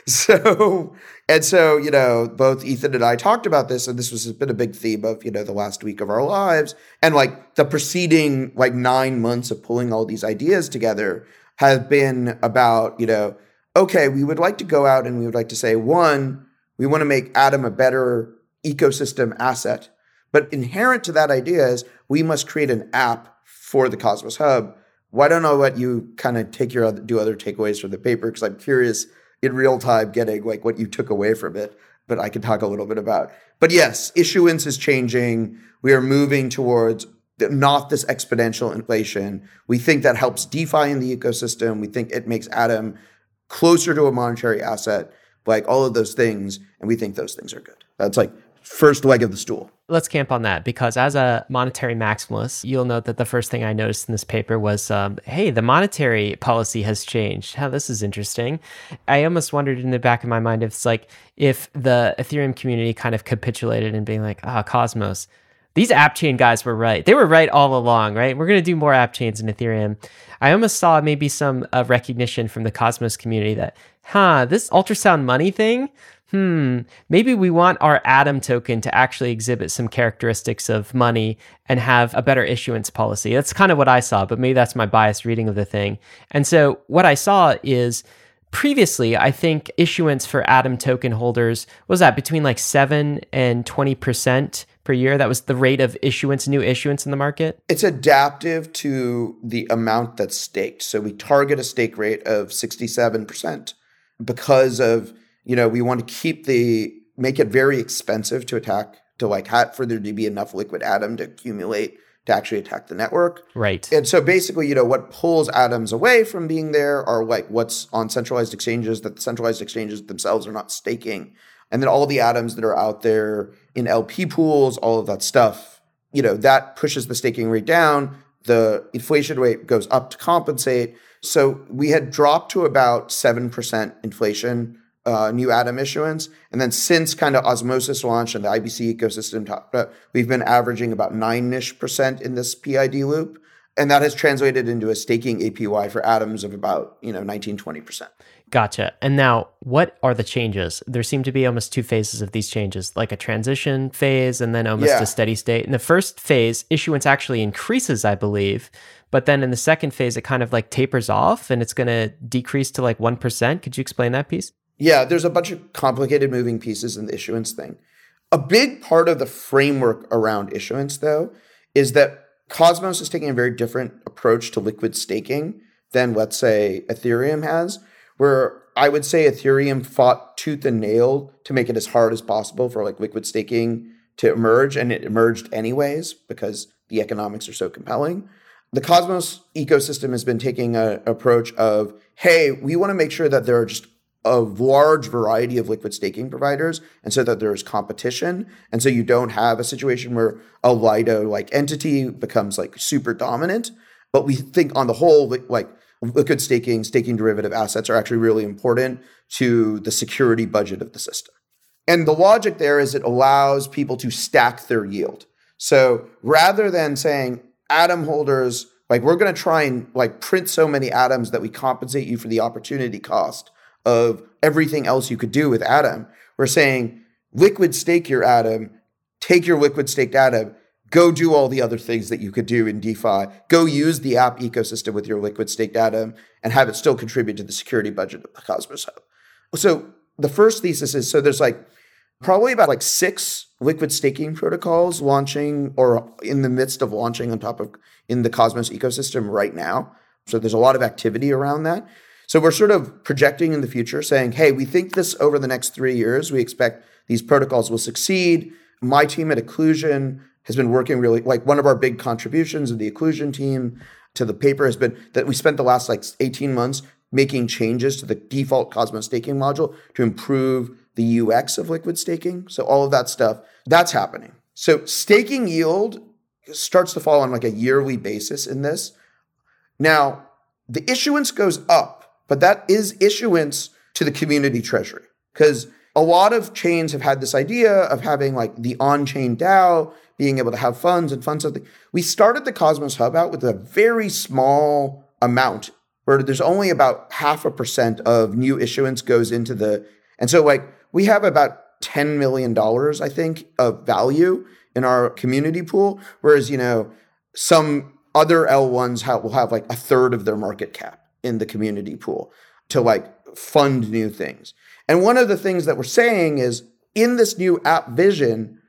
so and so you know both ethan and i talked about this and this was been a big theme of you know the last week of our lives and like the preceding like nine months of pulling all these ideas together has been about you know okay we would like to go out and we would like to say one we want to make Atom a better ecosystem asset. But inherent to that idea is we must create an app for the Cosmos Hub. Why don't I let you kind of take your other, do other takeaways from the paper? Because I'm curious in real time getting like what you took away from it. But I can talk a little bit about. But yes, issuance is changing. We are moving towards not this exponential inflation. We think that helps DeFi in the ecosystem. We think it makes Atom closer to a monetary asset like all of those things. And we think those things are good. That's like first leg of the stool. Let's camp on that because as a monetary maximalist, you'll note that the first thing I noticed in this paper was, um, hey, the monetary policy has changed. How this is interesting. I almost wondered in the back of my mind if it's like if the Ethereum community kind of capitulated and being like, ah, Cosmos, These app chain guys were right. They were right all along, right? We're going to do more app chains in Ethereum. I almost saw maybe some uh, recognition from the Cosmos community that, huh, this ultrasound money thing, hmm, maybe we want our Atom token to actually exhibit some characteristics of money and have a better issuance policy. That's kind of what I saw, but maybe that's my biased reading of the thing. And so what I saw is previously, I think issuance for Atom token holders was that between like 7 and 20% per year. That was the rate of issuance, new issuance in the market. It's adaptive to the amount that's staked. So we target a stake rate of 67% because of you know, we want to keep the make it very expensive to attack to like have for there to be enough liquid atom to accumulate to actually attack the network. Right. And so basically, you know, what pulls atoms away from being there are like what's on centralized exchanges that the centralized exchanges themselves are not staking. And then all the atoms that are out there in LP pools, all of that stuff, you know, that pushes the staking rate down. The inflation rate goes up to compensate. So we had dropped to about 7% inflation uh, new Atom issuance. And then since kind of Osmosis launched and the IBC ecosystem, about, we've been averaging about nine ish percent in this PID loop. And that has translated into a staking APY for atoms of about, you know, 19, 20%. Gotcha. And now, what are the changes? There seem to be almost two phases of these changes, like a transition phase and then almost Yeah. a steady state. In the first phase, issuance actually increases, I believe. But then in the second phase, it kind of like tapers off and it's going to decrease to like 1%. Could you explain that piece? Yeah, there's a bunch of complicated moving pieces in the issuance thing. A big part of the framework around issuance, though, is that Cosmos is taking a very different approach to liquid staking than, let's say, Ethereum has, where I would say Ethereum fought tooth and nail to make it as hard as possible for like liquid staking to emerge, and it emerged anyways because the economics are so compelling. The Cosmos ecosystem has been taking an approach of, hey, we want to make sure that there are just a large variety of liquid staking providers and so that there's competition and so you don't have a situation where a lido like entity becomes like super dominant but we think on the whole like liquid staking staking derivative assets are actually really important to the security budget of the system and the logic there is it allows people to stack their yield so rather than saying atom holders like we're going to try and like print so many atoms that we compensate you for the opportunity cost of everything else you could do with Atom. We're saying liquid stake your Atom, take your liquid staked Atom, go do all the other things that you could do in DeFi, go use the app ecosystem with your liquid staked Atom, and have it still contribute to the security budget of the Cosmos Hub. So the first thesis is so there's like probably about like six liquid staking protocols launching or in the midst of launching on top of in the Cosmos ecosystem right now. So there's a lot of activity around that. So we're sort of projecting in the future saying, hey, we think this over the next three years, we expect these protocols will succeed. My team at Iqlusion has been working really like one of our big contributions of the Iqlusion team to the paper has been that we spent the last like 18 months making changes to the default Cosmos staking module to improve the UX of liquid staking. So all of that stuff, that's happening. So staking yield starts to fall on like a yearly basis in this. Now, the issuance goes up, but that is issuance to the community treasury because a lot of chains have had this idea of having like the on-chain DAO being able to have funds and fund something. We started the Cosmos Hub out with a very small amount where there's only about half a percent of new issuance goes into the and so like we have about 10 million dollars I think of value in our community pool whereas you know some other L1s have, will have like a third of their market cap in the community pool to like fund new things. And one of the things that we're saying is in this new app vision,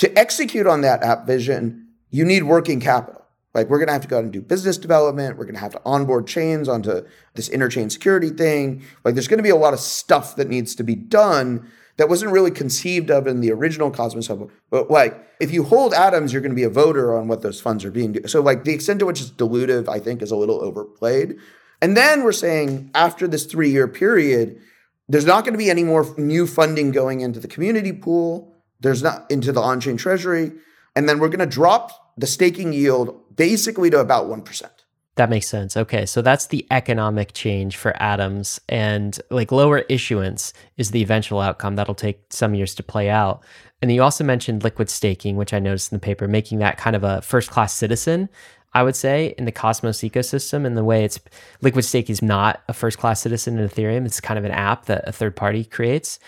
to execute on that app vision, you need working capital. Like we're going to have to go out and do business development. We're going to have to onboard chains onto this interchain security thing. Like there's going to be a lot of stuff that needs to be done that wasn't really conceived of in the original Cosmos Hub. But like if you hold atoms, you're going to be a voter on what those funds are being. Do- so like the extent to which it's dilutive, I think, is a little overplayed. And then we're saying after this three year period, there's not going to be any more new funding going into the community pool. There's not into the on chain treasury. And then we're going to drop the staking yield basically to about 1%. That makes sense. Okay, so that's the economic change for atoms, and like lower issuance is the eventual outcome that'll take some years to play out. And you also mentioned liquid staking, which I noticed in the paper, making that kind of a first class citizen. I would say in the Cosmos ecosystem, and the way it's liquid staking is not a first class citizen in Ethereum. It's kind of an app that a third party creates.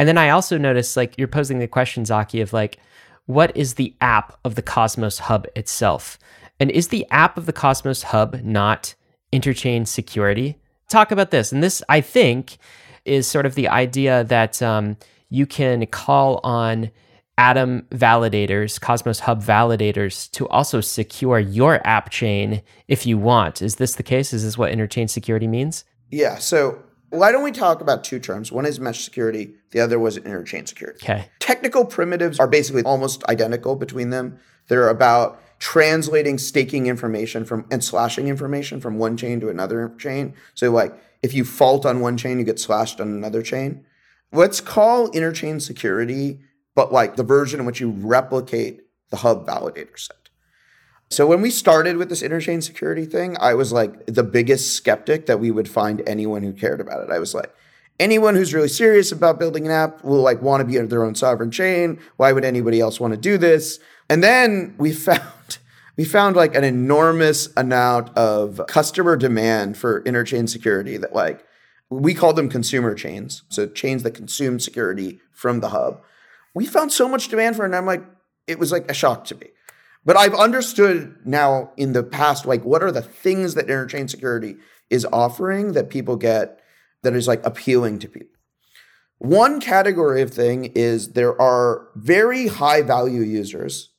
And then I also noticed like you're posing the question, Zaki, of like, what is the app of the Cosmos Hub itself? And is the app of the Cosmos Hub not interchain security? Talk about this. And this, I think, is sort of the idea that um, you can call on Atom validators, Cosmos Hub validators, to also secure your app chain if you want. Is this the case? Is this what interchain security means? Yeah. So why don't we talk about two terms? One is mesh security, the other was interchain security. Okay. Technical primitives are basically almost identical between them. They're about translating staking information from and slashing information from one chain to another chain. So like if you fault on one chain, you get slashed on another chain. Let's call interchain security but like the version in which you replicate the hub validator set. So when we started with this interchain security thing, I was like the biggest skeptic that we would find anyone who cared about it. I was like, anyone who's really serious about building an app will like want to be under their own sovereign chain. Why would anybody else want to do this? And then we found we found like an enormous amount of customer demand for interchain security that like we call them consumer chains. So chains that consume security from the hub we found so much demand for it. And I'm like, it was like a shock to me. But I've understood now in the past, like, what are the things that interchain security is offering that people get that is like appealing to people? One category of thing is there are very high value users,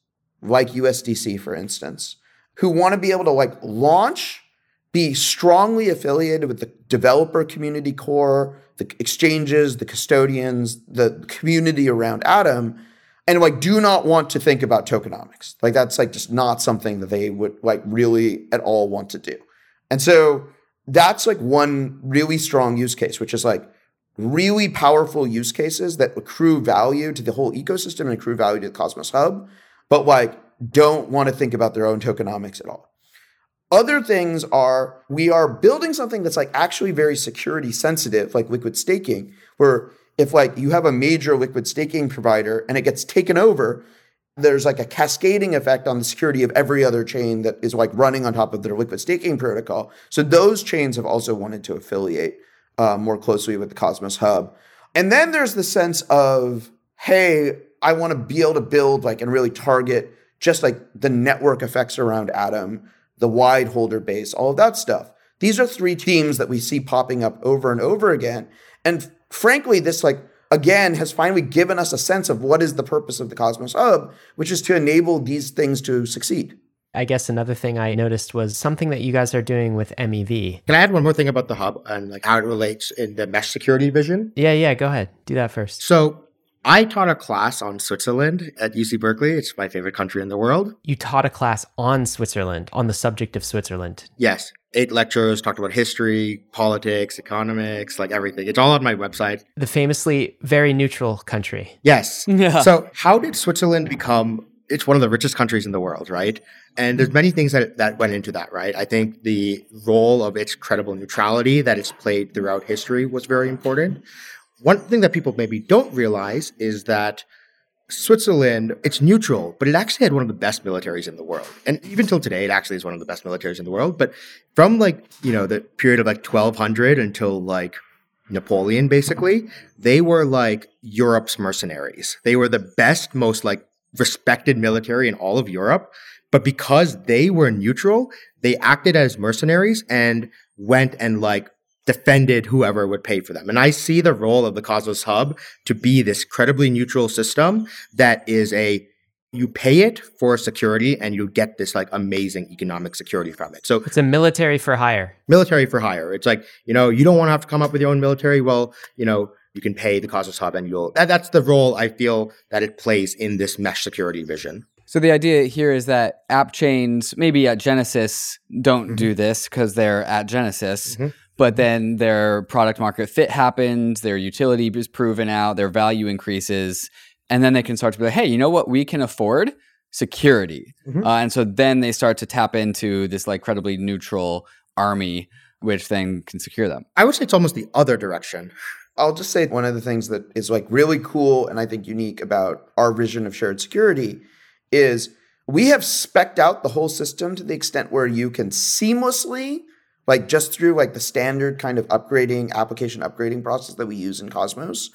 like USDC, for instance, who want to be able to like launch, be strongly affiliated with the developer community core, the exchanges, the custodians, the community around Atom, and like do not want to think about tokenomics. Like that's like just not something that they would like really at all want to do. And so that's like one really strong use case, which is like really powerful use cases that accrue value to the whole ecosystem and accrue value to the Cosmos Hub, but like don't want to think about their own tokenomics at all. Other things are we are building something that's like actually very security sensitive, like liquid staking, where if like you have a major liquid staking provider and it gets taken over, there's like a cascading effect on the security of every other chain that is like running on top of their liquid staking protocol. So those chains have also wanted to affiliate uh, more closely with the Cosmos Hub. And then there's the sense of, hey, I want to be able to build like and really target just like the network effects around Atom the wide holder base, all of that stuff. These are three teams that we see popping up over and over again. And frankly, this like again has finally given us a sense of what is the purpose of the Cosmos Hub, which is to enable these things to succeed. I guess another thing I noticed was something that you guys are doing with MEV. Can I add one more thing about the hub and like how it relates in the mesh security vision? Yeah, yeah, go ahead. Do that first. So I taught a class on Switzerland at UC Berkeley. It's my favorite country in the world. You taught a class on Switzerland, on the subject of Switzerland. Yes. Eight lectures, talked about history, politics, economics, like everything. It's all on my website. The famously very neutral country. Yes. Yeah. So, how did Switzerland become it's one of the richest countries in the world, right? And there's many things that that went into that, right? I think the role of its credible neutrality that it's played throughout history was very important one thing that people maybe don't realize is that Switzerland, it's neutral, but it actually had one of the best militaries in the world. And even till today, it actually is one of the best militaries in the world. But from like, you know, the period of like 1200 until like Napoleon, basically, they were like Europe's mercenaries. They were the best, most like respected military in all of Europe. But because they were neutral, they acted as mercenaries and went and like defended whoever would pay for them. And I see the role of the Cosmos Hub to be this credibly neutral system that is a you pay it for security and you get this like amazing economic security from it. So it's a military for hire. Military for hire. It's like, you know, you don't want to have to come up with your own military. Well, you know, you can pay the Cosmos Hub and you'll that, that's the role I feel that it plays in this mesh security vision. So the idea here is that app chains, maybe at Genesis, don't mm-hmm. do this because they're at Genesis. Mm-hmm but then their product market fit happens, their utility is proven out, their value increases, and then they can start to be like, hey, you know what we can afford? Security. Mm-hmm. Uh, and so then they start to tap into this like credibly neutral army, which then can secure them. I would say it's almost the other direction. I'll just say one of the things that is like really cool and I think unique about our vision of shared security is we have specked out the whole system to the extent where you can seamlessly like just through like the standard kind of upgrading application upgrading process that we use in Cosmos,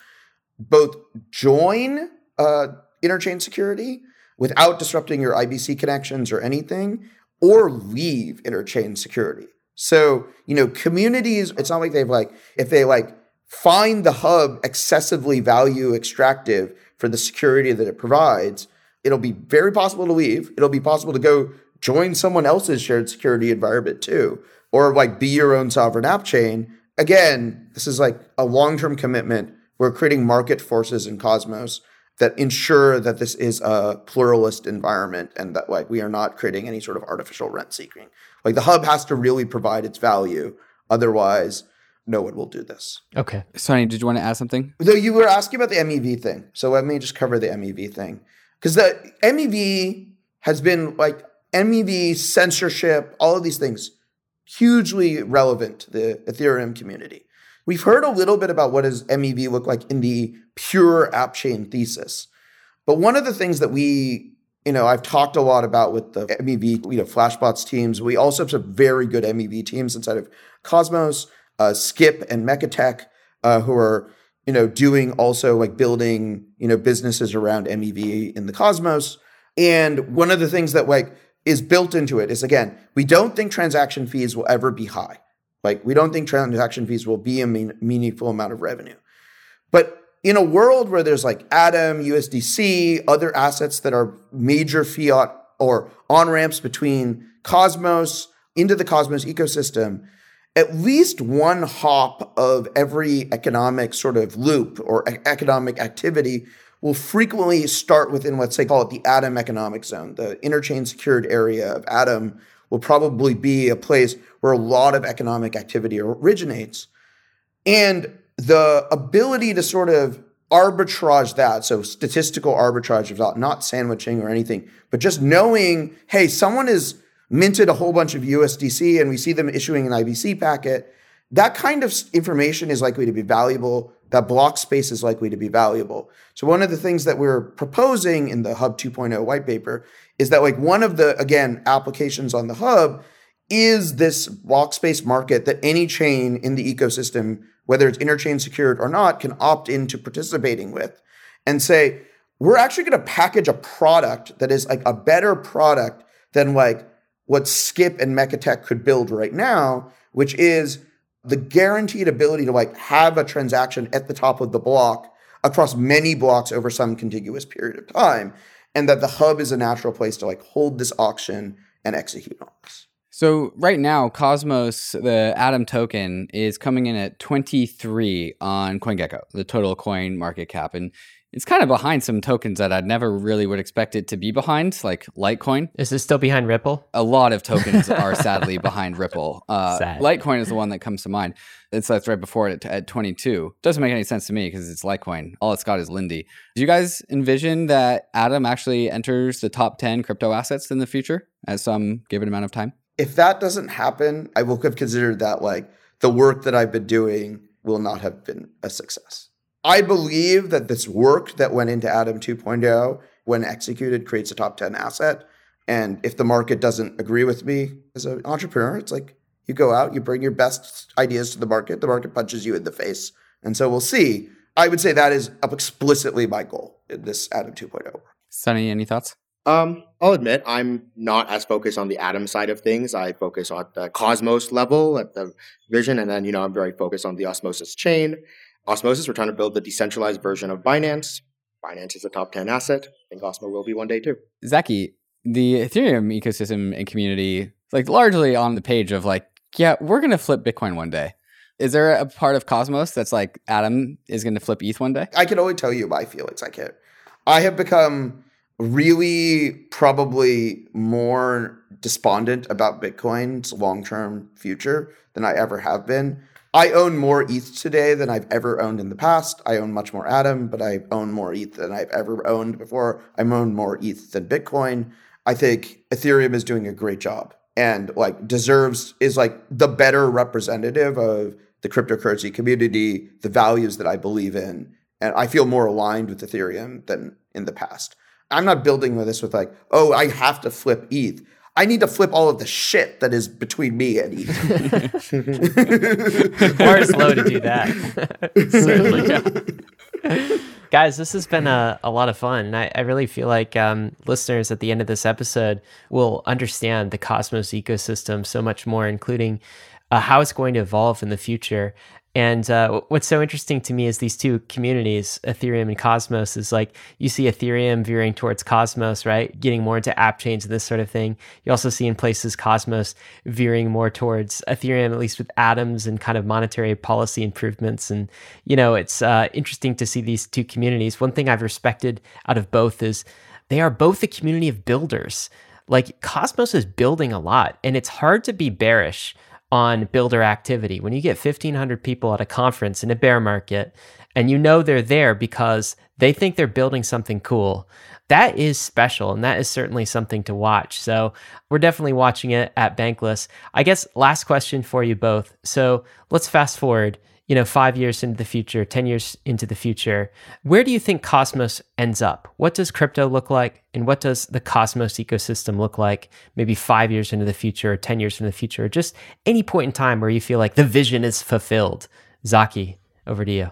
both join uh, interchain security without disrupting your IBC connections or anything, or leave interchain security. So, you know, communities, it's not like they've like, if they like find the hub excessively value extractive for the security that it provides, it'll be very possible to leave. It'll be possible to go join someone else's shared security environment too, or like be your own sovereign app chain. Again, this is like a long term commitment. We're creating market forces in Cosmos that ensure that this is a pluralist environment and that like we are not creating any sort of artificial rent seeking. Like the hub has to really provide its value. Otherwise, no one will do this. Okay. Sunny, did you want to add something? Though you were asking about the MEV thing. So let me just cover the MEV thing. Because the MEV has been like MEV censorship, all of these things, hugely relevant to the Ethereum community. We've heard a little bit about what does MEV look like in the pure app chain thesis. But one of the things that we, you know, I've talked a lot about with the MEV, you know, Flashbots teams. We also have some very good MEV teams inside of Cosmos, uh, Skip and Mekatek, uh, who are, you know, doing also like building, you know, businesses around MEV in the Cosmos. And one of the things that like is built into it is again, we don't think transaction fees will ever be high. Like we don't think transaction fees will be a mean, meaningful amount of revenue. But in a world where there's like Atom, USDC, other assets that are major fiat or on ramps between Cosmos into the Cosmos ecosystem, at least one hop of every economic sort of loop or economic activity will frequently start within, let's say, call it the Atom economic zone, the interchain secured area of Atom will probably be a place where a lot of economic activity originates. And the ability to sort of arbitrage that, so statistical arbitrage of not sandwiching or anything, but just knowing, hey, someone has minted a whole bunch of USDC and we see them issuing an IBC packet, that kind of information is likely to be valuable. That block space is likely to be valuable. So one of the things that we're proposing in the Hub 2.0 white paper is that like one of the again applications on the hub is this block space market that any chain in the ecosystem, whether it's interchain secured or not, can opt into participating with and say, we're actually going to package a product that is like a better product than like what Skip and Mekatek could build right now, which is the guaranteed ability to like have a transaction at the top of the block across many blocks over some contiguous period of time and that the hub is a natural place to like hold this auction and execute on this. So right now, Cosmos, the Atom token, is coming in at 23 on CoinGecko, the total coin market cap. And it's kind of behind some tokens that I'd never really would expect it to be behind, like Litecoin. Is this still behind Ripple? A lot of tokens are sadly behind Ripple. Uh, Sad. Litecoin is the one that comes to mind. It's that's right before it at 22. Doesn't make any sense to me because it's Litecoin. All it's got is Lindy. Do you guys envision that Atom actually enters the top 10 crypto assets in the future at some given amount of time? If that doesn't happen, I will have considered that like the work that I've been doing will not have been a success. I believe that this work that went into Atom 2.0, when executed, creates a top 10 asset. And if the market doesn't agree with me as an entrepreneur, it's like you go out, you bring your best ideas to the market, the market punches you in the face. And so we'll see. I would say that is explicitly my goal in this Atom 2.0 work. Sunny, any thoughts? Um, I'll admit I'm not as focused on the atom side of things. I focus on the cosmos level at the vision, and then you know I'm very focused on the osmosis chain. Osmosis, we're trying to build the decentralized version of Binance. Binance is a top 10 asset. I think Osmo will be one day too. Zaki, the Ethereum ecosystem and community is like largely on the page of like, yeah, we're gonna flip Bitcoin one day. Is there a part of Cosmos that's like Atom is gonna flip ETH one day? I can only tell you my feelings. I can't. I have become really probably more despondent about Bitcoin's long term future than I ever have been. I own more ETH today than I've ever owned in the past. I own much more Atom, but I own more ETH than I've ever owned before. I own more ETH than Bitcoin. I think Ethereum is doing a great job and like deserves is like the better representative of the cryptocurrency community, the values that I believe in. And I feel more aligned with Ethereum than in the past. I'm not building with this with like, oh, I have to flip ETH. I need to flip all of the shit that is between me and ETH. or slow to do that. Certainly. Guys, this has been a, a lot of fun. I, I really feel like um, listeners at the end of this episode will understand the Cosmos ecosystem so much more, including uh, how it's going to evolve in the future. And uh, what's so interesting to me is these two communities, Ethereum and Cosmos, is like you see Ethereum veering towards Cosmos, right? Getting more into app chains and this sort of thing. You also see in places Cosmos veering more towards Ethereum, at least with atoms and kind of monetary policy improvements. And, you know, it's uh, interesting to see these two communities. One thing I've respected out of both is they are both a community of builders. Like Cosmos is building a lot, and it's hard to be bearish on builder activity. When you get 1,500 people at a conference in a bear market and you know they're there because they think they're building something cool, that is special and that is certainly something to watch. So we're definitely watching it at Bankless. I guess last question for you both. So let's fast forward you know, five years into the future, 10 years into the future, where do you think Cosmos ends up? What does crypto look like? And what does the Cosmos ecosystem look like maybe five years into the future, or 10 years into the future, or just any point in time where you feel like the vision is fulfilled? Zaki, over to you.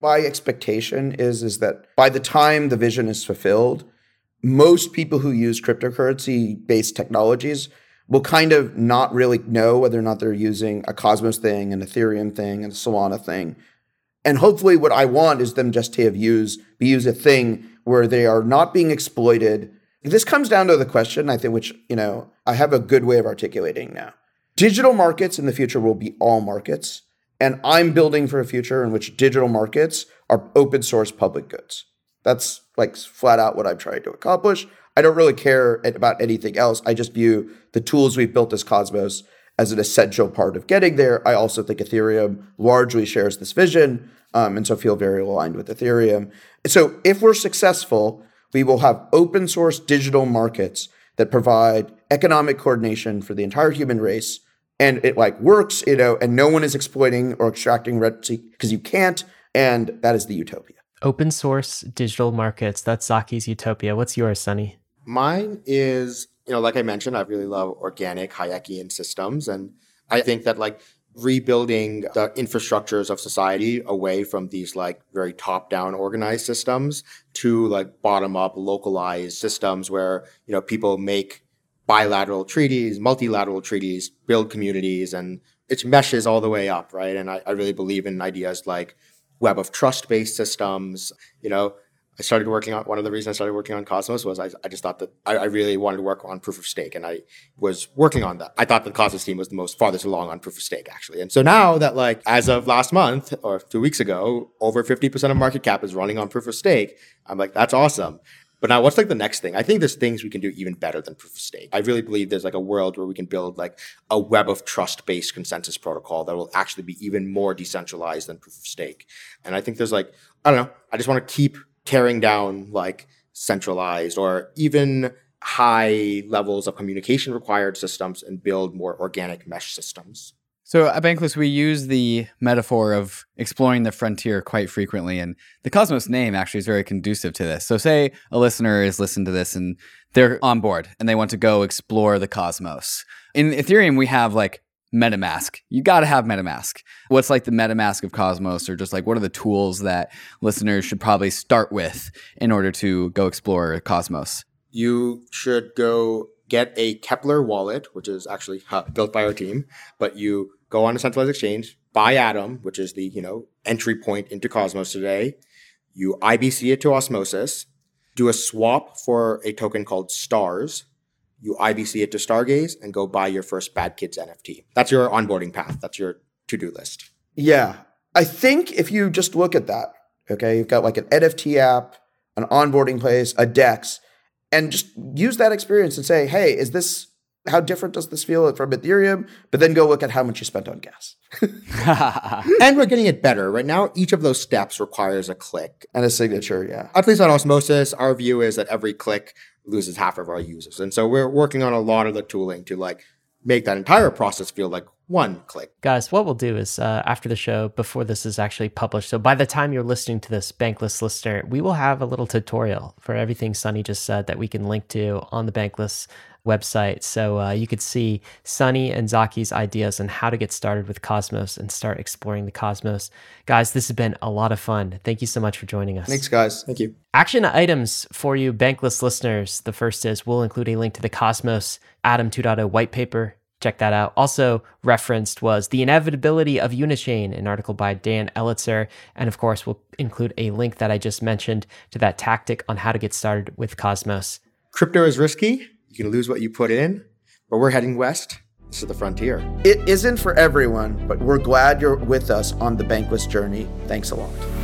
My expectation is, is that by the time the vision is fulfilled, most people who use cryptocurrency based technologies will kind of not really know whether or not they're using a Cosmos thing, an Ethereum thing, and a Solana thing. And hopefully, what I want is them just to have used be use a thing where they are not being exploited. This comes down to the question, I think, which you know I have a good way of articulating now. Digital markets in the future will be all markets, and I'm building for a future in which digital markets are open source public goods. That's like flat out what I'm trying to accomplish. I don't really care about anything else. I just view the tools we've built as Cosmos as an essential part of getting there. I also think Ethereum largely shares this vision, um, and so feel very aligned with Ethereum. So if we're successful, we will have open source digital markets that provide economic coordination for the entire human race and it like works you know and no one is exploiting or extracting rent because you can't and that is the utopia open source digital markets that's zaki's utopia what's yours sunny Mine is, you know, like I mentioned, I really love organic Hayekian systems. And I think that like rebuilding the infrastructures of society away from these like very top down organized systems to like bottom up localized systems where, you know, people make bilateral treaties, multilateral treaties, build communities, and it meshes all the way up, right? And I, I really believe in ideas like web of trust based systems, you know, I started working on one of the reasons I started working on Cosmos was I, I just thought that I, I, really wanted to work on proof of stake and I was working on that. I thought the Cosmos team was the most farthest along on proof of stake actually. And so now that like as of last month or two weeks ago, over 50% of market cap is running on proof of stake, I'm like, that's awesome. But now what's like the next thing? I think there's things we can do even better than proof of stake. I really believe there's like a world where we can build like a web of trust based consensus protocol that will actually be even more decentralized than proof of stake. And I think there's like, I don't know, I just want to keep tearing down like centralized or even high levels of communication required systems and build more organic mesh systems. So at Bankless, we use the metaphor of exploring the frontier quite frequently, and the Cosmos name actually is very conducive to this. So, say a listener is listening to this and they're on board and they want to go explore the cosmos. In Ethereum, we have like MetaMask. You got to have MetaMask. What's like the MetaMask of Cosmos, or just like what are the tools that listeners should probably start with in order to go explore Cosmos? You should go get a Keplr wallet, which is actually built by our team, but you go on a centralized exchange, buy Atom, which is the you know entry point into Cosmos today. You IBC it to Osmosis, do a swap for a token called Stars, you IBC it to Stargaze and go buy your first Bad Kids NFT. That's your onboarding path. That's your to do list. Yeah. I think if you just look at that, okay, you've got like an NFT app, an onboarding place, a DEX, and just use that experience and say, hey, is this how different does this feel from Ethereum? But then go look at how much you spent on gas. and we're getting it better. Right now, each of those steps requires a click and a signature. Yeah. At least on Osmosis, our view is that every click loses half of our users. And so we're working on a lot of the tooling to like make that entire process feel like one click. Guys, what we'll do is uh, after the show, before this is actually published, so by the time you're listening to this Bankless listener, we will have a little tutorial for everything Sunny just said that we can link to on the Bankless website. So uh, you could see Sunny and Zaki's ideas on how to get started with Cosmos and start exploring the Cosmos. Guys, this has been a lot of fun. Thank you so much for joining us. Thanks, guys. Thank you. Action items for you Bankless listeners. The first is we'll include a link to the Cosmos Atom 2.0 white paper. Check that out. Also referenced was The Inevitability of Unichain, an article by Dan Elitzer. And of course, we'll include a link that I just mentioned to that tactic on how to get started with Cosmos. Crypto is risky. You can lose what you put in, but we're heading west. This is the frontier. It isn't for everyone, but we're glad you're with us on the Bankless journey. Thanks a lot.